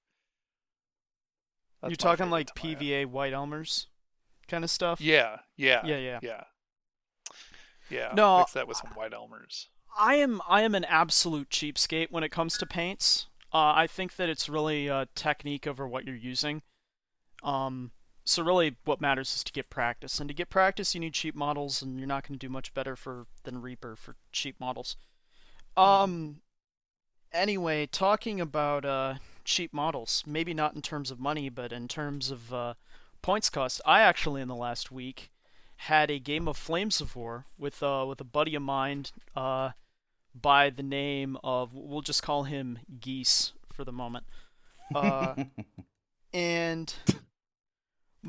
you're talking like. PVA white Elmers kind of stuff. yeah yeah yeah, yeah. yeah yeah No, mix that with some white elmers I am I am an absolute cheapskate when it comes to paints. Uh, I think that it's really a technique over what you're using. Um, so really, what matters is to get practice, and to get practice, you need cheap models, and you're not going to do much better for than Reaper for cheap models. Um. Anyway, talking about uh, cheap models, maybe not in terms of money, but in terms of uh, points cost. I actually, in the last week, had a game of Flames of War with uh, with a buddy of mine uh, by the name of we'll just call him Geese for the moment. Uh, and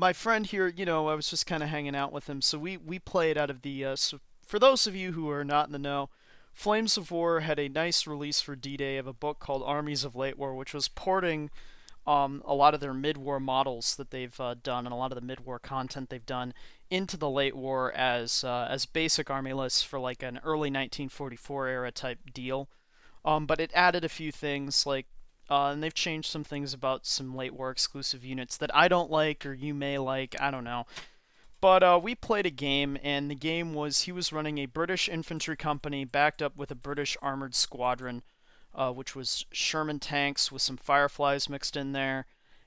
my friend here, you know, I was just kind of hanging out with him, so we we played out of the. Uh, so for those of you who are not in the know, Flames of War had a nice release for D-Day of a book called Armies of Late War, which was porting um, a lot of their mid-war models that they've uh, done and a lot of the mid-war content they've done into the late war as uh, as basic army lists for like an early 1944 era type deal. Um, but it added a few things like, uh, and they've changed some things about some late war exclusive units that I don't like or you may like. I don't know. But uh, we played a game, and the game was he was running a British infantry company backed up with a British armored squadron, uh, which was Sherman tanks with some Fireflies mixed in there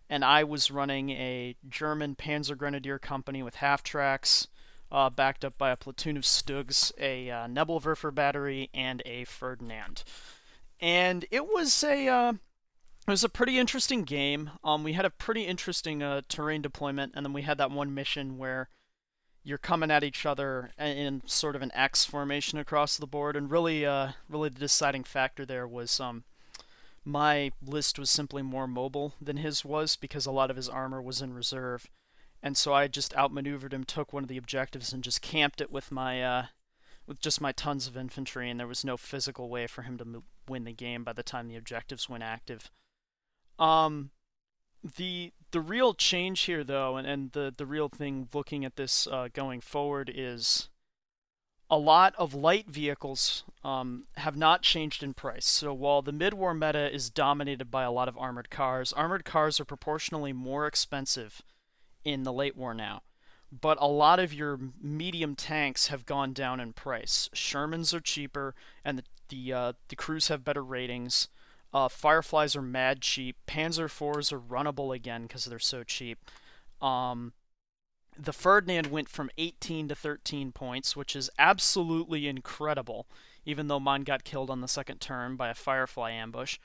and I was running a German Panzer Grenadier company with half tracks, uh, backed up by a platoon of Stugs, a uh, Nebelwerfer battery, and a Ferdinand. And it was a uh, it was a pretty interesting game. Um, we had a pretty interesting uh, terrain deployment, and then we had that one mission where you're coming at each other in sort of an X formation across the board, and really, uh, really the deciding factor there was um, my list was simply more mobile than his was because a lot of his armor was in reserve. And so I just outmaneuvered him, took one of the objectives, and just camped it with my uh, with just my tons of infantry, and there was no physical way for him to win the game by the time the objectives went active. Um, the the real change here, though, and, and the the real thing looking at this uh, going forward is a lot of light vehicles um, have not changed in price. So while the mid-war meta is dominated by a lot of armored cars, armored cars are proportionally more expensive in the late war now. But a lot of your medium tanks have gone down in price. Shermans are cheaper, and the the, uh, the crews have better ratings. Uh, Fireflies are mad cheap. Panzer IVs are runnable again because they're so cheap. Um, the Ferdinand went from 18 to 13 points, which is absolutely incredible, even though mine got killed on the second turn by a Firefly ambush.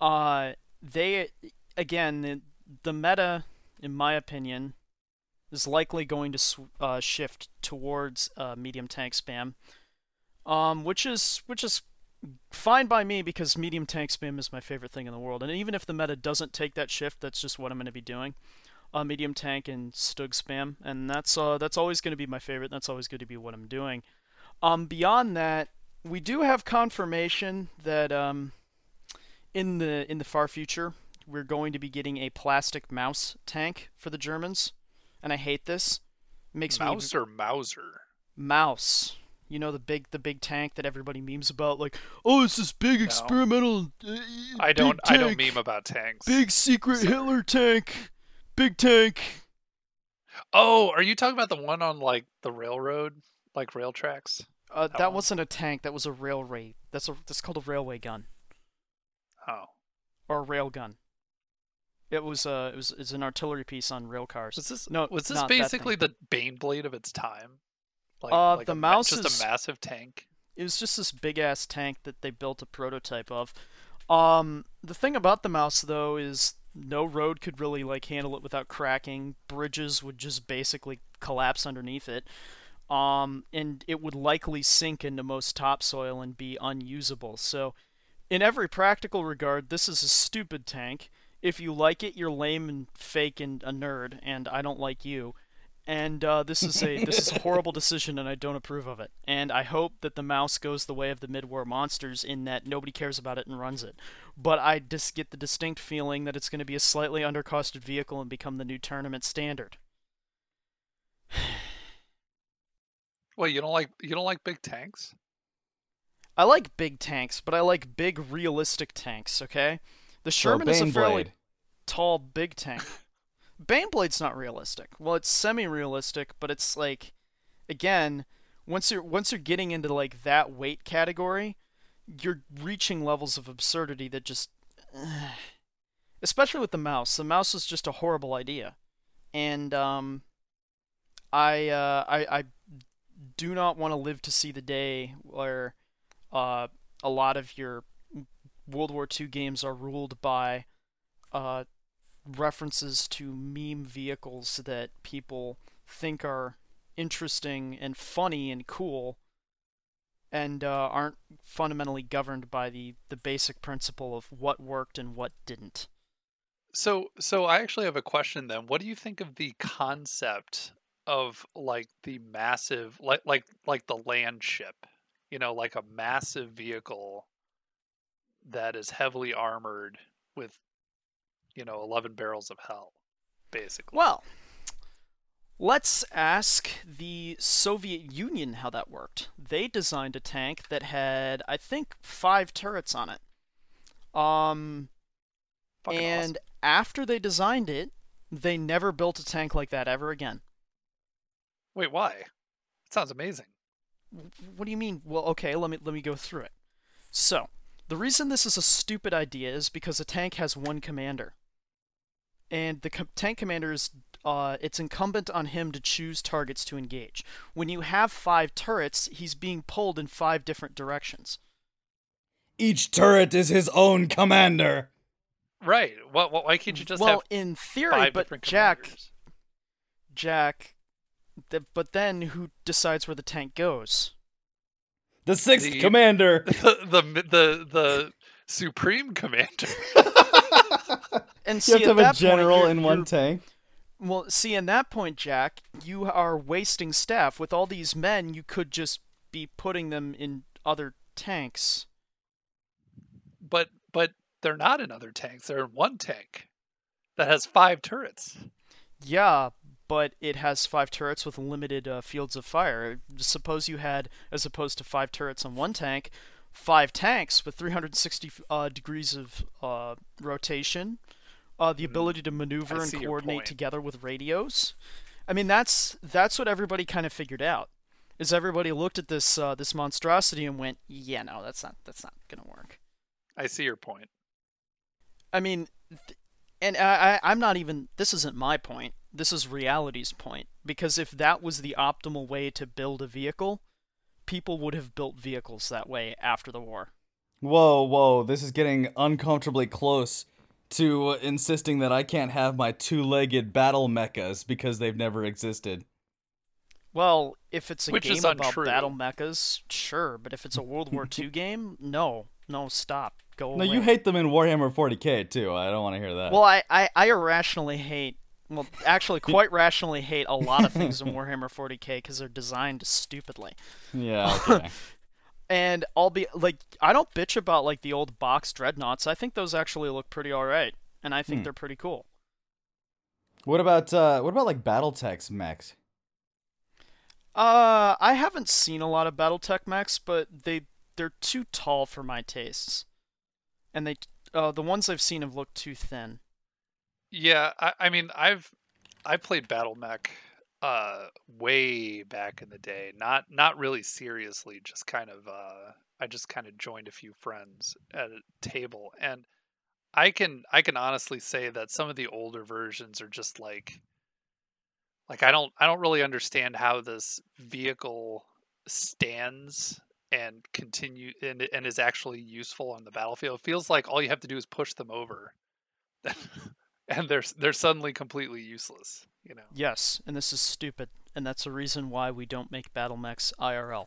Uh, they, again, the, the meta, in my opinion, is likely going to sw- uh, shift towards uh, medium tank spam, um, which is which is fine by me because medium tank spam is my favorite thing in the world. And even if the meta doesn't take that shift, that's just what I'm going to be doing uh, medium tank and Stug spam, and that's uh, that's always going to be my favorite. That's always going to be what I'm doing. Um, beyond that, we do have confirmation that um, in the in the far future we're going to be getting a plastic Maus tank for the Germans, and I hate this. It makes mouse me or mauser mouse. You know the big the big tank that everybody memes about, like oh it's this big experimental. Uh, i don't big i don't meme about tanks Big secret Sorry. Hitler tank. Big tank. oh are you talking about the one on like the railroad like rail tracks Uh, That that wasn't a tank. That was a railway. That's a that's called a railway gun. Oh. or a railgun. It was uh it was it's an artillery piece on rail cars. Was this No, was this not that thing. basically the Baneblade of its time? Like, Uh, like the a Maus just is- a massive tank. it was just this big ass tank that they built a prototype of. Um, the thing about the Maus though is no road could really like handle it without cracking. Bridges would just basically collapse underneath it. Um, and it would likely sink into most topsoil and be unusable. So, in every practical regard, this is a stupid tank. If you like it, you're lame and fake and a nerd, and I don't like you and uh, this is a this is a horrible decision, and I don't approve of it. And I hope that the Maus goes the way of the mid-war monsters in that nobody cares about it and runs it. But I just get the distinct feeling that it's going to be a slightly undercosted vehicle and become the new tournament standard. Well, you don't like you don't like big tanks? I like big tanks, but I like big, realistic tanks. Okay, the So Sherman is a Bane fairly tall, big tank. Baneblade's not realistic. Well, it's semi-realistic, but it's like, again, once you're once you're getting into like that weight category, you're reaching levels of absurdity that just, especially with the Maus. The Maus is just a horrible idea, and um, I uh, I I do not want to live to see the day where uh a lot of your World War II games are ruled by uh references to meme vehicles that people think are interesting and funny and cool and uh, aren't fundamentally governed by the, the basic principle of what worked and what didn't. So so I actually have a question then. What do you think of the concept of like the massive like like like the land ship? You know, like a massive vehicle that is heavily armored with you know, 11 barrels of hell basically. Well, let's ask the Soviet Union how that worked. They designed a tank that had, I think, five turrets on it. Um, Fucking and after they designed it, they never built a tank like that ever again. Wait, why? It sounds amazing. What do you mean? Well, okay, let me let me go through it. So, the reason this is a stupid idea is because a tank has one commander. And the co- tank commander is uh, it's incumbent on him to choose targets to engage. When you have five turrets, he's being pulled in five different directions. Each turret is his own commander. Right. What, what why can't you just well, have in theory, five but Jack. Jack, th- but then who decides where the tank goes? The sixth The- commander. the, the the the supreme commander. And you see, have to have a that point, general in one tank. Well, see, in that point, Jack, you are wasting staff. With all these men, you could just be putting them in other tanks. but but they're not in other tanks. They're in one tank that has five turrets. Yeah, but it has five turrets with limited uh, fields of fire. Suppose you had, as opposed to five turrets on one tank, five tanks with 360 uh, degrees of uh, rotation, uh, the ability to maneuver I and coordinate together with radios. I mean, that's that's what everybody kind of figured out. Is everybody looked at this uh, this monstrosity and went, "Yeah, no, that's not that's not gonna work." I see your point. I mean, th- and I, I, I'm not even. This isn't my point. This is reality's point. Because if that was the optimal way to build a vehicle, people would have built vehicles that way after the war. Whoa, whoa, this is getting uncomfortably close to uh, insisting that I can't have my two legged battle mechas because they've never existed. Well, if it's a Which game about untrue. battle mechas, sure. But if it's a World War II game, no, no, stop, go No, away. you hate them in Warhammer 40k too. I don't want to hear that. Well, I, I, I irrationally hate. Well, actually, quite rationally hate a lot of things in Warhammer 40k because they're designed stupidly. yeah, okay. And I'll be like, I don't bitch about like the old box dreadnoughts. I think those actually look pretty alright, and I think Hmm. they're pretty cool. what about uh what about like BattleTech's mechs? Uh, I haven't seen a lot of BattleTech mechs, but they they're too tall for my tastes, and they uh the ones I've seen have looked too thin. Yeah, I, I mean, I've I played Battle Mech uh way back in the day. Not not really seriously, just kind of uh I just kind of joined a few friends at a table, and I can I can honestly say that some of the older versions are just like like I don't I don't really understand how this vehicle stands and continue and, and is actually useful on the battlefield. It feels like all you have to do is push them over. and they're they're suddenly completely useless, you know. Yes, and this is stupid, and that's the reason why we don't make battle mechs IRL.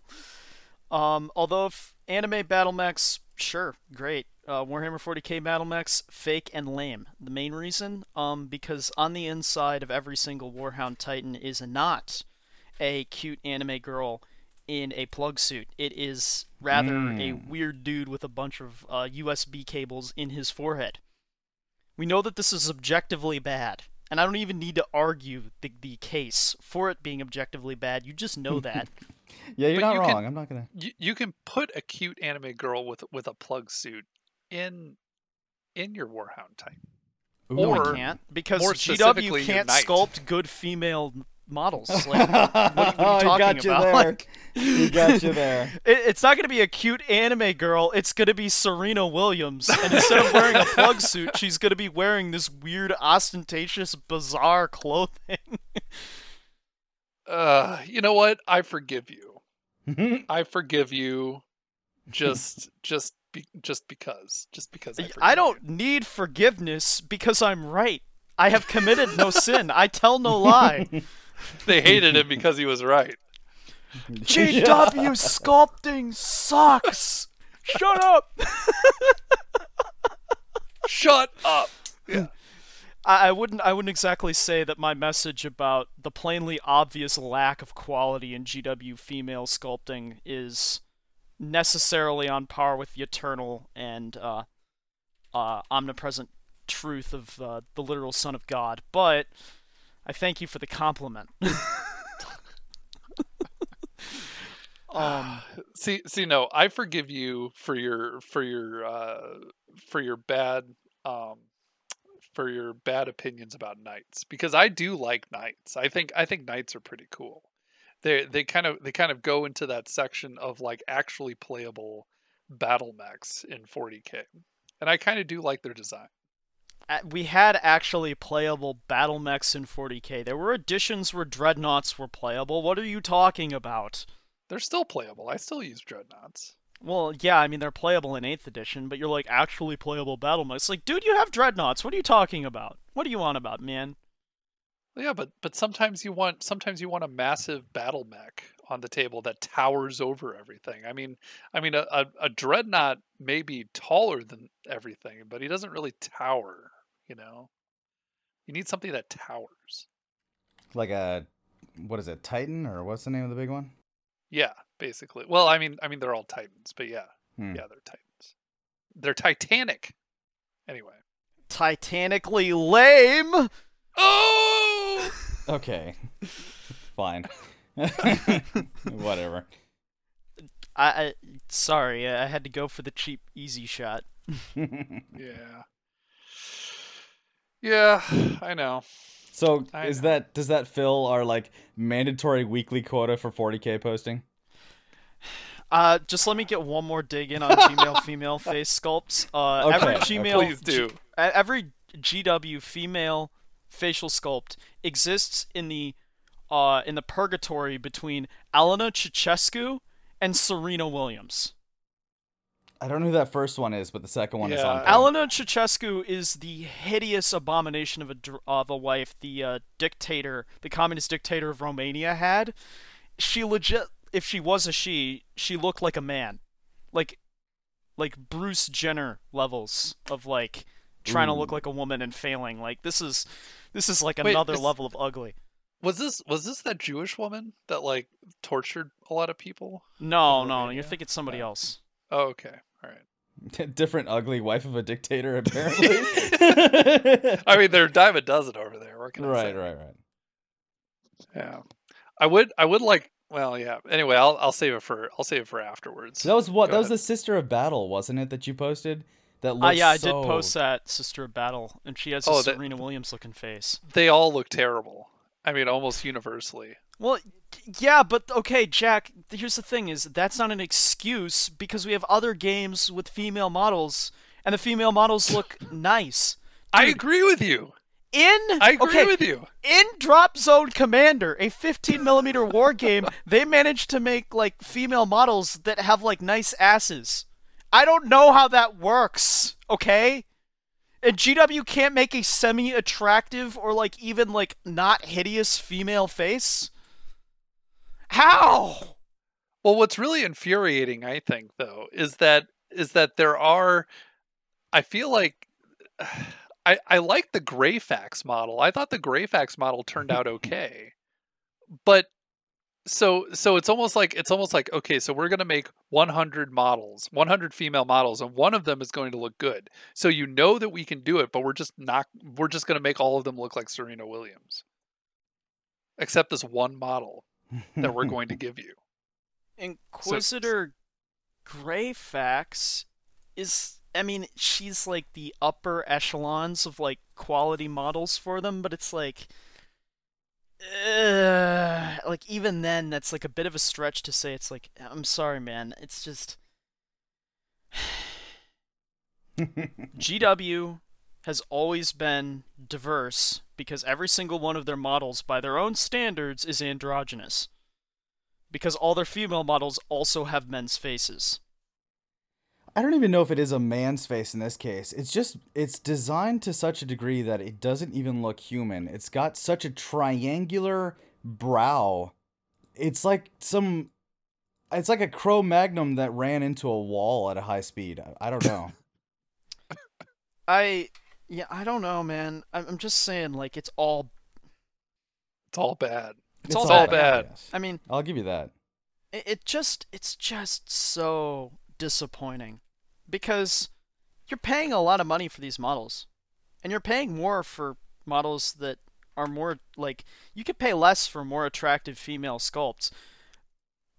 Um, although if anime battle mechs, sure, great. Uh, Warhammer 40k battle mechs, fake and lame. The main reason, um, because on the inside of every single Warhound Titan is not a cute anime girl in a plug suit. It is rather mm. a hmm. weird dude with a bunch of uh, USB cables in his forehead. We know that this is objectively bad, and I don't even need to argue the, the case for it being objectively bad. You just know that. yeah, you're but not you wrong. Can, I'm not gonna. You, you can put a cute anime girl with with a plug suit in in your Warhound type. Ooh, or can't because GW can't sculpt good female models. Like, what, what are you talking you about? There. Like, he got you there. It, it's not going to be a cute anime girl. It's going to be Serena Williams, and instead of wearing a plug suit, she's going to be wearing this weird, ostentatious, bizarre clothing. uh, you know what? I forgive you. I forgive you. Just, just, be, just because, just because. I, I don't you. need forgiveness because I'm right. I have committed no sin. I tell no lie. they hated him because he was right. GW sculpting sucks. Shut up. Shut up. Yeah. I, I wouldn't I wouldn't exactly say that my message about the plainly obvious lack of quality in GW female sculpting is necessarily on par with the eternal and uh, uh, omnipresent truth of uh, the literal Son of God, but I thank you for the compliment. um, see, see, no, I forgive you for your for your uh, for your bad um, for your bad opinions about knights because I do like knights. I think I think knights are pretty cool. They they kind of they kind of go into that section of like actually playable battle mechs in 40k, and I kind of do like their design we had actually playable battle mechs in 40k. There were editions where dreadnoughts were playable. What are you talking about? They're still playable. I still use dreadnoughts. Well, yeah, I mean they're playable in 8th edition, but you're like actually playable battle mechs. Like, dude, you have dreadnoughts. What are you talking about? What do you want about, man? Yeah, but but sometimes you want sometimes you want a massive battle mech on the table that towers over everything. I mean, I mean a, a, a dreadnought may be taller than everything, but he doesn't really tower you know? You need something that towers. Like a what is it titan or what's the name of the big one? Yeah basically. Well i mean i mean they're all titans but yeah. Hmm. yeah they're titans. They're titanic. Anyway. Titanically lame! Oh! Okay. Fine. Whatever. I, I sorry i had to go for the cheap easy shot. Yeah yeah, I know. So I is know. that does that fill our like mandatory weekly quota for 40k posting? Uh, just let me get one more dig in on Gmail female face sculpts. Uh, okay. every Gmail, please do. G- every GW female facial sculpt exists in the uh in the purgatory between Elena Ceausescu and Serena Williams. I don't know who that first one is, but the second one yeah. is on. Elena Ceausescu is the hideous abomination of a of a wife the uh, dictator, the communist dictator of Romania had. She legit, if she was a she, she looked like a man, like like Bruce Jenner levels of like trying Ooh. to look like a woman and failing. Like this is this is like Wait, another is, level of ugly. Was this was this that Jewish woman that like tortured a lot of people? No, no, you're thinking somebody else. Oh, okay. All right. Different ugly wife of a dictator, apparently. I mean, they're a dime a dozen over there. What can I right, say? right, right. Yeah, I would, I would like. Well, yeah. Anyway, I'll, I'll save it for, I'll save it for afterwards. That was what? Go that ahead. was the Sister of Battle, wasn't it? That you posted. That looks. Uh, yeah, so... I did post that Sister of Battle, and she has a oh, Serena Williams looking face. They all look terrible. I mean, almost universally. Well, yeah, but okay, Jack. Here's the thing: is that's not an excuse because we have other games with female models, and the female models look nice. I agree with you. In I agree okay, with you. in Drop Zone Commander, a 15 millimeter war game, they managed to make like female models that have like nice asses. I don't know how that works. Okay. And GW can't make a semi-attractive or like even like not hideous female face. How? Well, what's really infuriating, I think, though, is that is that there are. I feel like I I like the Greyfax model. I thought the Greyfax model turned out okay, but so so it's almost like it's almost like okay, so we're gonna make 100 models, 100 female models, and one of them is going to look good. So you know that we can do it, but we're just not. We're just gonna make all of them look like Serena Williams, except this one model that we're going to give you. Inquisitor Greyfax is I mean, she's like the upper echelons of like quality models for them, but it's like uh, like even then that's like a bit of a stretch to say it's like I'm sorry man, it's just GW has always been diverse because every single one of their models by their own standards is androgynous because all their female models also have men's faces. I don't even know if it is a man's face in this case. It's just it's designed to such a degree that it doesn't even look human. It's got such a triangular brow. It's like some it's like a Cro Magnum that ran into a wall at a high speed. I don't know. I yeah, I don't know, man. I'm I'm just saying like it's all It's all bad. It's all all bad. bad. yes. I mean, I'll give you that. it, it just it's just so disappointing because you're paying a lot of money for these models and you're paying more for models that are more like you could pay less for more attractive female sculpts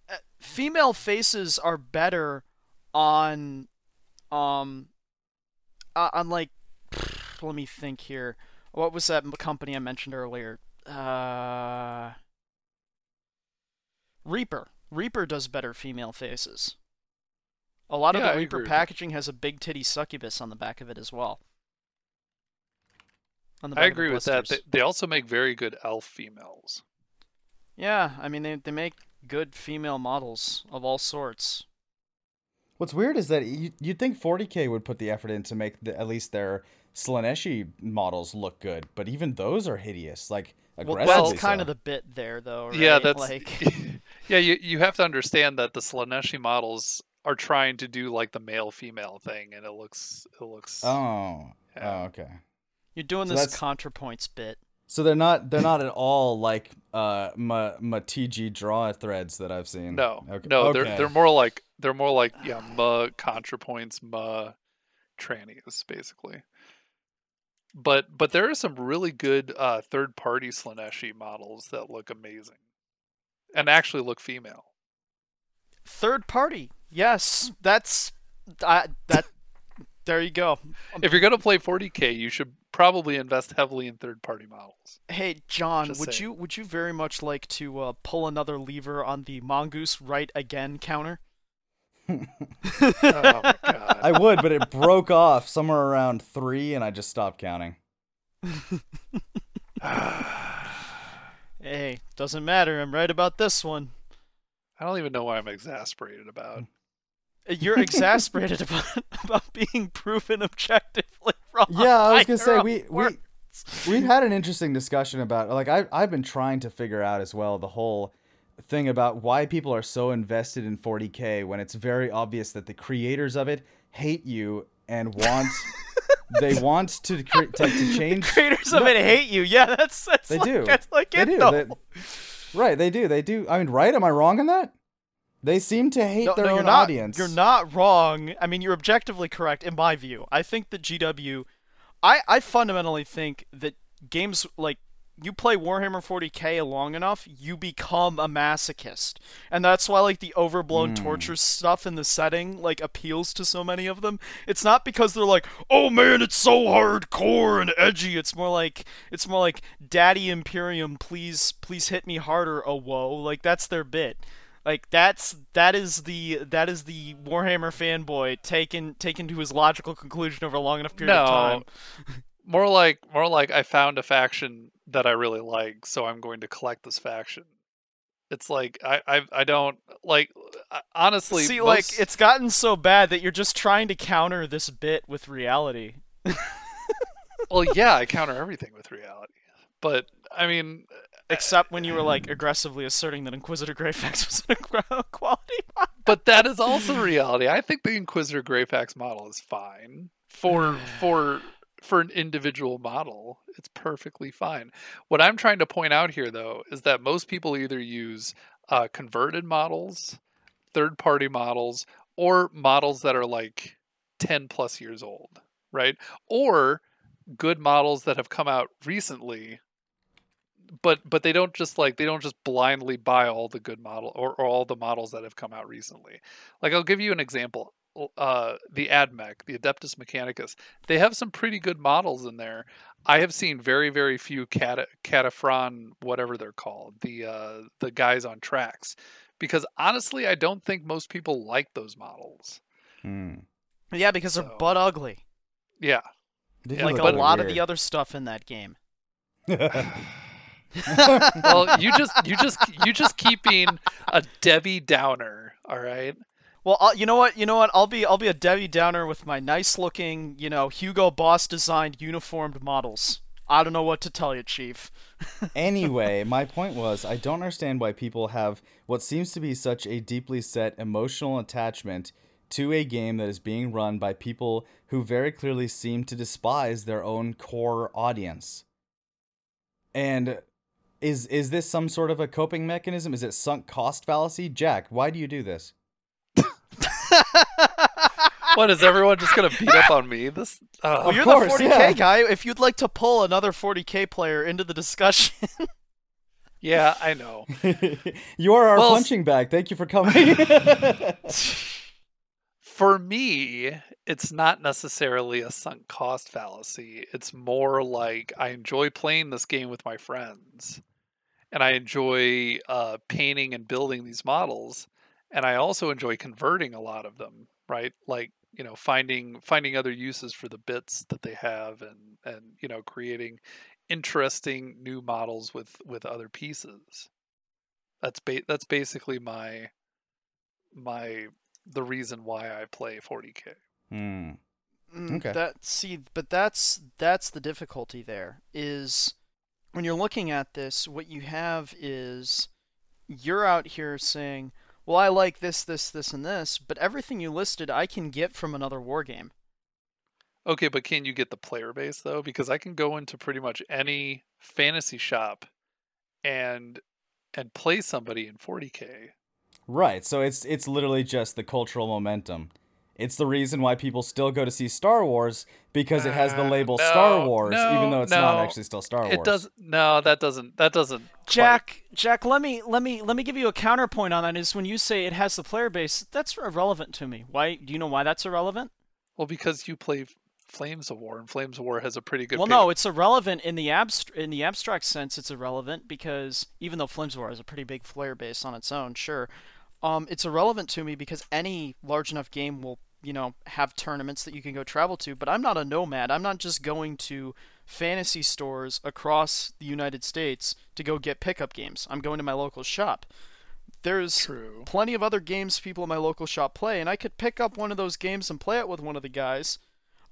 Uh, female faces are better on um uh, on like let me think here. What was that company i mentioned earlier? Uh reaper. Reaper does better female faces. A lot of Yeah, I the agree reaper packaging has a big titty succubus on the back of it as well. On the I back the agree with that. They, they also make very good elf females. Yeah, I mean they they make good female models of all sorts. What's weird is that you, you'd think 40k would put the effort in to make the, at least their Slaaneshi models look good, but even those are hideous. Like Well, aggressively that's kind so. of the bit there, though. Right? Yeah, that's like yeah. You you have to understand that the Slaaneshi models are trying to do like the male female thing, and it looks it looks. Oh. Yeah. Oh, okay. you're doing So this that's- ContraPoints bit. So they're not they're not at all like uh my my TG draw threads that I've seen. no, Okay. no, okay. they're they're more like they're more like yeah, ma contrapoints, ma trannies, basically. But but there are some really good uh, third party Slaaneshi models that look amazing, and actually look female. Third party. Yes, that's I, that. there you go. If you're gonna play 40k, you should probably invest heavily in third party models. Hey John, Just would saying. you would you very much like to uh, pull another lever on the mongoose right again counter? Oh my god. I would, but it broke off somewhere around three, and I just stopped counting. Hey, doesn't matter. I'm right about this one. I don't even know why I'm exasperated about. You're exasperated about about being proven objectively wrong. Yeah, I was gonna say we own we we've had an interesting discussion about like I I've been trying to figure out as well the whole thing about why people are so invested in 40k when it's very obvious that the creators of it hate you and want they want to cre- to, to change creators of No, it hate you. Yeah, that's that's They like, do. That's like They it do. They- right they do they do I mean right am I wrong in that they seem to hate no, their no, own you're not. audience You're not wrong. I mean, you're objectively correct in my view. I think that GW, I I fundamentally think that games like you play Warhammer 40k long enough, you become a masochist, and that's why like the overblown Mm. torture stuff in the setting like appeals to so many of them. It's not because they're like, oh man, it's so hardcore and edgy. It's more like it's more like, Daddy Imperium, please please hit me harder, oh whoa. Like that's their bit. Like that's that is the that is the Warhammer fanboy taken taken to his logical conclusion over a long enough period of No. time. More like more like I found a faction that I really like, so I'm going to collect this faction. It's like I I, I don't like uh, honestly. See, most- like it's gotten so bad that you're just trying to counter this bit with reality. well, yeah, I counter everything with reality, but I mean, uh, uh, Except when you were like aggressively asserting that Inquisitor Greyfax was an quality mod. but that is also reality. I think the Inquisitor Greyfax model is fine for for for an individual model. It's perfectly fine. What I'm trying to point out here, though, is that most people either use uh, converted models, third party models, or models that are like 10 plus years old, right? Or good models that have come out recently but but they don't just like they don't just blindly buy all the good model or, or all the models that have come out recently like i'll give you an example uh the admech the adeptus mechanicus they have some pretty good models in there i have seen very very few cata Kataphron whatever they're called the uh the guys on tracks because honestly i don't think most people like those models Hmm. Yeah, because they're butt ugly. yeah They Like a really lot of the other stuff in that game. well you just you just you just keep being a debbie downer all right Well, i you know what? You know what? I'll be I'll be a Debbie Downer with my nice looking, you know, Hugo Boss designed uniformed models. I don't know what to tell you, Chief. anyway, my point was I don't understand why people have what seems to be such a deeply set emotional attachment to a game that is being run by people who very clearly seem to despise their own core audience. And is is this some sort of a coping mechanism? Is it sunk cost fallacy? Jack, why do you do this? What is everyone just gonna beat up on me? This uh, Well, you're course, the 40k yeah. guy. If you'd like to pull another 40k player into the discussion, yeah, I know. you are our Well, punching bag. Thank you for coming. For me, it's not necessarily a sunk cost fallacy. It's more like I enjoy playing this game with my friends, and I enjoy uh, painting and building these models, and I also enjoy converting a lot of them. Right, like you know, finding finding other uses for the bits that they have, and and you know, creating interesting new models with with other pieces. That's ba- that's basically my my the reason why I play 40k. Hmm. Mm, Okay. That see, but that's that's the difficulty. There is when you're looking at this, what you have is you're out here saying, "Well, I like this, this, this, and this," but everything you listed, I can get from another war game. Okay, but can you get the player base though? Because I can go into pretty much any fantasy shop and and play somebody in 40k. Right. So it's it's literally just the cultural momentum. It's the reason why people still go to see Star Wars because it has the Uh, label Star no, Wars, even though it's not actually still Star Wars. It does no, that doesn't that doesn't quite- Jack, Jack, let me let me let me give you a counterpoint on that. Is when you say it has the player base, that's irrelevant to me. Why? Do you know why that's irrelevant? Well, because you play Flames of War and Flames of War has a pretty good Well, pay- no, it's irrelevant in the abst- in the abstract sense. It's irrelevant because even though Flames of War has a pretty big player base on its own, sure, um, it's irrelevant to me because any large enough game will, you know, have tournaments that you can go travel to. But I'm not a nomad. I'm not just going to fantasy stores across the United States to go get pickup games. I'm going to my local shop. There's True. plenty of other games people in my local shop play, and I could pick up one of those games and play it with one of the guys.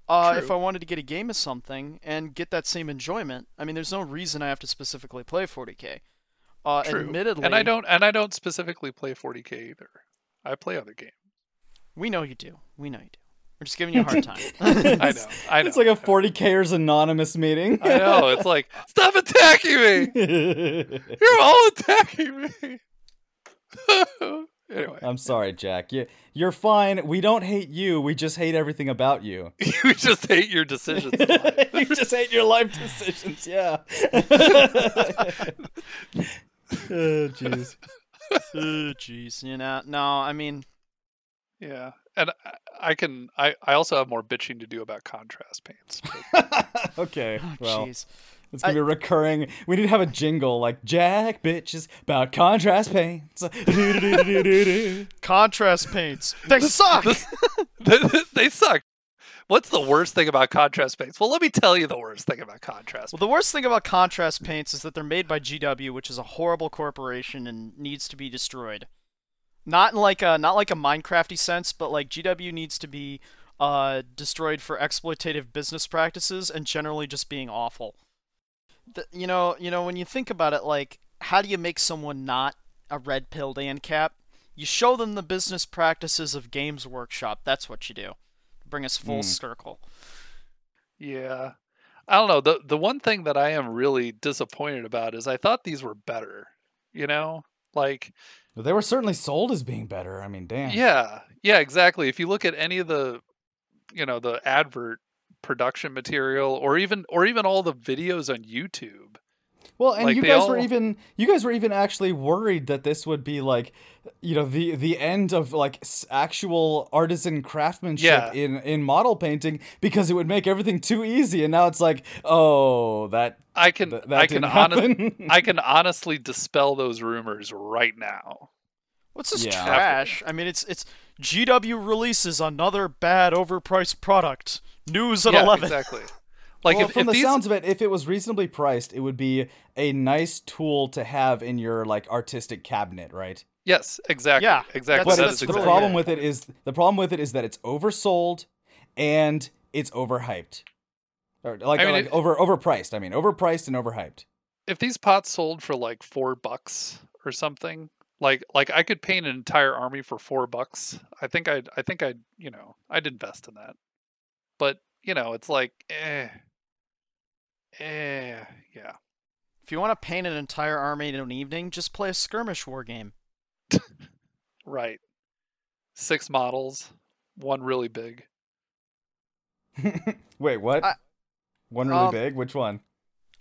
Uh, if I wanted to get a game of something and get that same enjoyment, I mean, there's no reason I have to specifically play 40k. Uh, True. admittedly, And I don't and I don't specifically play 40k either. I play other games. We know you do. We know you do. We're just giving you a hard time. I know. I know. It's like a 40kers anonymous meeting. I know. It's like stop attacking me. You're all attacking me. Anyway, I'm sorry, Jack. You, you're fine. We don't hate you. We just hate everything about you. we just hate your decisions. in life. you just hate your life decisions. Yeah. oh, jeez. Oh, jeez. You know, no, I mean, yeah, and I, I can. I I also have more bitching to do about contrast paints. but- okay. oh, Well, jeez. it's gonna be recurring. We need to have a jingle like Jack bitches about contrast paints. Contrast paints. They suck. they, they suck. What's the worst thing about contrast paints? Well, let me tell you the worst thing about contrast. Well, the worst thing about contrast paints is that they're made by GW, which is a horrible corporation and needs to be destroyed. Not in like a not like a Minecrafty sense, but like GW needs to be uh, destroyed for exploitative business practices and generally just being awful. The, you know, you know when you think about it, like how do you make someone not a red pilled ANCAP? You show them the business practices of Games Workshop. That's what you do. Bring us full Hmm. circle. Yeah. I don't know. The the one thing that I am really disappointed about is I thought these were better. You know? Like They were certainly sold as being better. I mean, damn. yeah. Yeah, exactly. If you look at any of the you know, the advert production material or even or even all the videos on YouTube. Well, and Like, you they guys were even you guys were even actually worried that this would be like, you know, the the end of like actual artisan craftsmanship Yeah. in in model painting because it would make everything too easy. And now it's like, oh, that I can th- that I can didn't honestly happen. I can honestly dispel those rumors right now. What's this Yeah. trash? I mean, it's it's GW releases another bad overpriced product. News at yeah, eleven. exactly. Like well, if, from if the these sounds of it, if it was reasonably priced, it would be a nice tool to have in your like artistic cabinet, right? Yes, exactly. Yeah, exactly. But That it's, the exactly problem with it is the problem with it is that it's oversold and it's overhyped. Or like, I mean, like it- over overpriced. I mean, overpriced and overhyped. if these pots sold for like four bucks or something, like like I could paint an entire army for four bucks. I think I'd I think I'd you know I'd invest in that. But you know it's like eh, eh, yeah. If you want to paint an entire army in an evening, just play a skirmish war game. Right. Six models, one really big. Wait, what? I- one really um, big? Which one?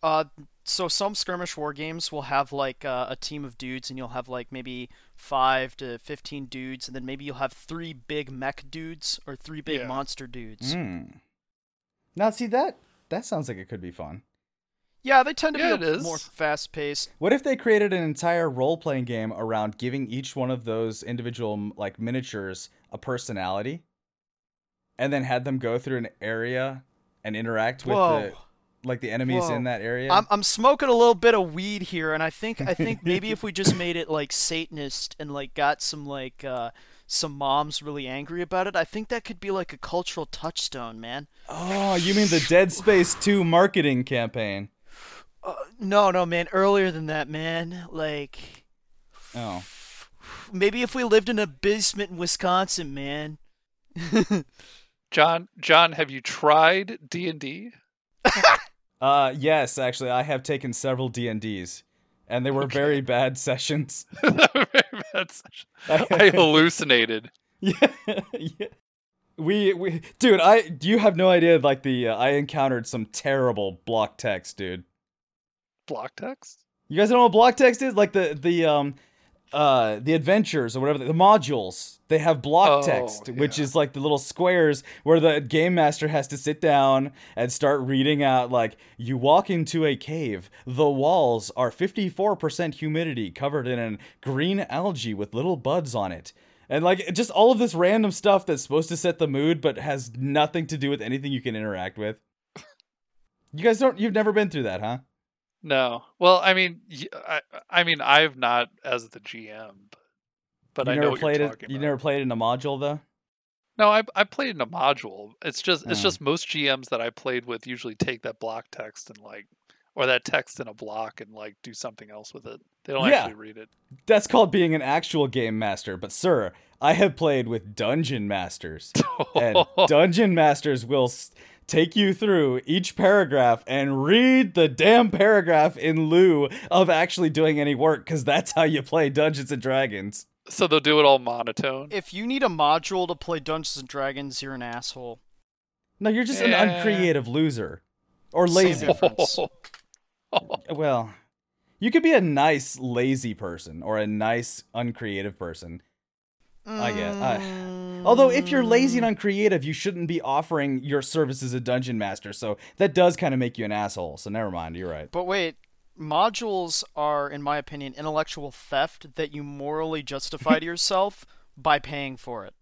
Uh, so some skirmish war games will have like uh, a team of dudes, and you'll have like maybe five to fifteen dudes, and then maybe you'll have three big mech dudes or three big Yeah. monster dudes. Mm. Now, see that that sounds like it could be fun. Yeah, they tend to Yeah, be a is. more fast paced. What if they created an entire role playing game around giving each one of those individual like miniatures a personality, and then had them go through an area and interact with Whoa. the like the enemies Whoa. in that area? I'm I'm smoking a little bit of weed here, and I think I think maybe if we just made it like Satanist and like got some like uh some moms really angry about it, I think that could be like a cultural touchstone, man. oh, you mean the Dead Space 2 marketing campaign? Uh, no, no, man. Earlier than that, man. Like Oh. maybe if we lived in a basement in Wisconsin, man. Jon, Jon, have you tried D and D? Uh yes, actually I have taken several D&Ds and they were very bad sessions. very bad session. I hallucinated. Yeah, yeah. We we dude, I you have no idea like the uh, I encountered some terrible block text, dude. Block text? You guys know what block text is? Like the the um uh the adventures or whatever the modules. They have block Oh, text, which yeah. is like the little squares where the game master has to sit down and start reading out like you walk into a cave. The walls are 54% humidity covered in a green algae with little buds on it. And like just all of this random stuff that's supposed to set the mood but has nothing to do with anything you can interact with. You guys don't you've never been through that, huh? No. Well, I mean, I, I mean, I've not as the GM, but, I never played it. You about. never played it in a module though. No, I I played in a module. It's just it's Oh. just most GMs that I played with usually take that block text and like or that text in a block and like do something else with it. They don't Yeah. actually read it. That's called being an actual game master. But sir, I have played with dungeon masters, and dungeon masters will s- take you through each paragraph and read the damn paragraph in lieu of actually doing any work, because that's how you play Dungeons and Dragons. So they'll do it all monotone. If you need a module to play Dungeons and Dragons, you're an asshole. No, you're just Yeah. an uncreative loser. Or Same lazy. difference. Well, you could be a nice lazy person or a nice uncreative person. I get- I- mm. Although if you're lazy and uncreative, you shouldn't be offering your service as a dungeon master. So that does kind of make you an asshole. So never mind. You're right. But wait, modules are, in my opinion, intellectual theft that you morally justify to yourself by paying for it.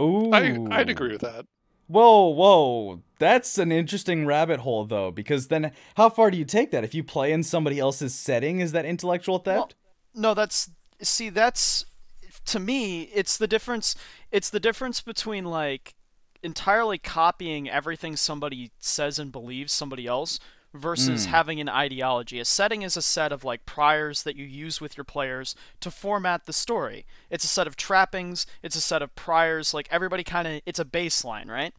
Ooh. I I'd agree with that. Whoa, whoa. That's an interesting rabbit hole, though, because then how far do you take that? If you play in somebody else's setting, is that intellectual theft? No, that's see, that's to me, it's the difference. It's the difference between like entirely copying everything somebody says and believes somebody else versus Mm. having an ideology. A setting is a set of like priors that you use with your players to format the story. It's a set of trappings, it's a set of priors, like everybody kind of it's a baseline, right?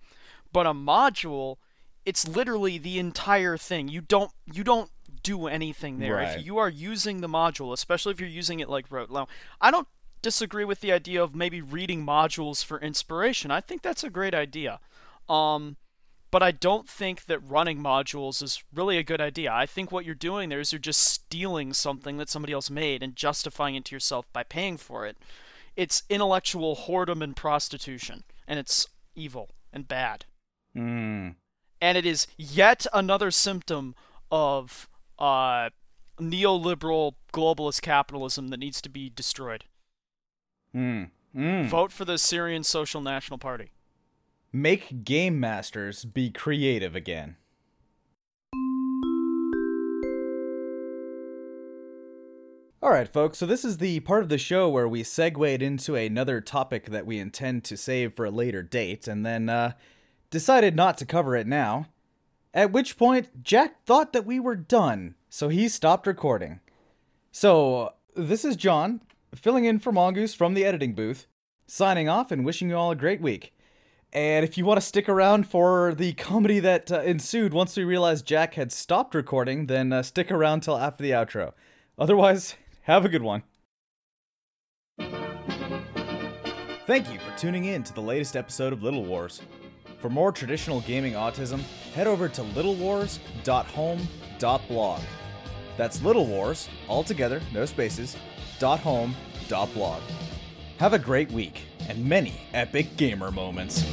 But a module, it's literally the entire thing. You don't you don't do anything there. Right. If you are using the module, especially if you're using it like rote now, I don't disagree with the idea of maybe reading modules for inspiration. I think that's a great idea. Um, but I don't think that running modules is really a good idea. I think what you're doing there is you're just stealing something that somebody else made and justifying it to yourself by paying for it. It's intellectual whoredom and prostitution, and it's evil and bad. Mm. And it is yet another symptom of uh, neoliberal globalist capitalism that needs to be destroyed. Mm. Mm. Vote for the Syrian Social National Party. Make game masters be creative again. All right, folks, so this is the part of the show where we segued into another topic that we intend to save for a later date, and then uh, decided not to cover it now. At which point, Jack thought that we were done, so he stopped recording. So, this is Jon, filling in for Mongoose from the editing booth, signing off and wishing you all a great week. And if you want to stick around for the comedy that uh, ensued once we realized Jack had stopped recording, then uh, stick around till after the outro. Otherwise, have a good one. Thank you for tuning in to the latest episode of Little Wars. For more traditional gaming autism, head over to littlewars.home.blog. That's Little Wars, all together, no spaces, dot home, dot blog. Have a great week and many epic gamer moments.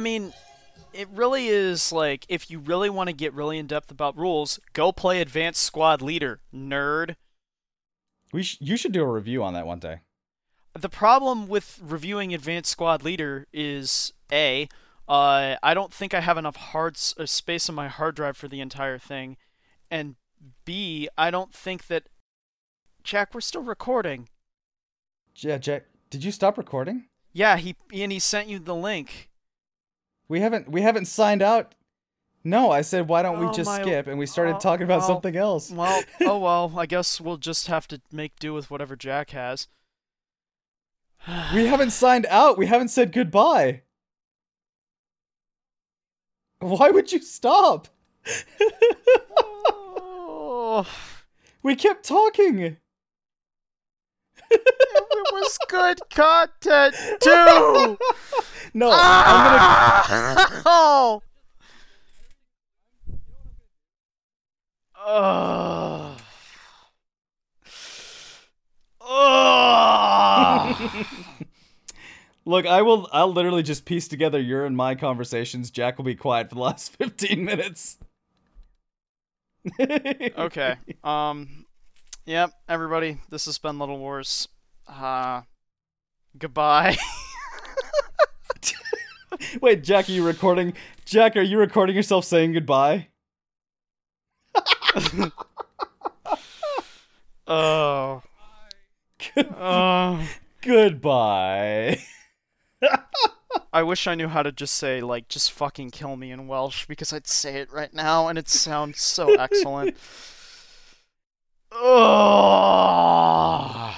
I mean, it really is like if you really want to get really in depth about rules, go play Advanced Squad Leader, nerd. We sh- you should do a review on that one day. The problem with reviewing Advanced Squad Leader is a, uh, I don't think I have enough hard s- uh, space on my hard drive for the entire thing, and b, I don't think that. Jack, we're still recording. Yeah, Jack, did you stop recording? Yeah, he and he sent you the link. We haven't we haven't signed out. No, I said why don't we Oh, just my- skip and we started oh, talking about well, something else. Well, oh well, I guess we'll just have to make do with whatever Jack has. We haven't signed out. We haven't said goodbye. Why would you stop? oh, We kept talking. it was good content too. No, I'm gonna oh. Ugh. Ugh. Look, I will I'll literally just piece together your and my conversations. Jack will be quiet for the last 15 minutes. okay. Um. Yep. Everybody, this has been Little Wars. Uh. Goodbye. Wait, Jack, are you recording? Jack, are you recording yourself saying goodbye? Oh. Uh, Goodbye. I wish I knew how to just say like just fucking kill me in Welsh because I'd say it right now and it sounds so excellent. Ugh.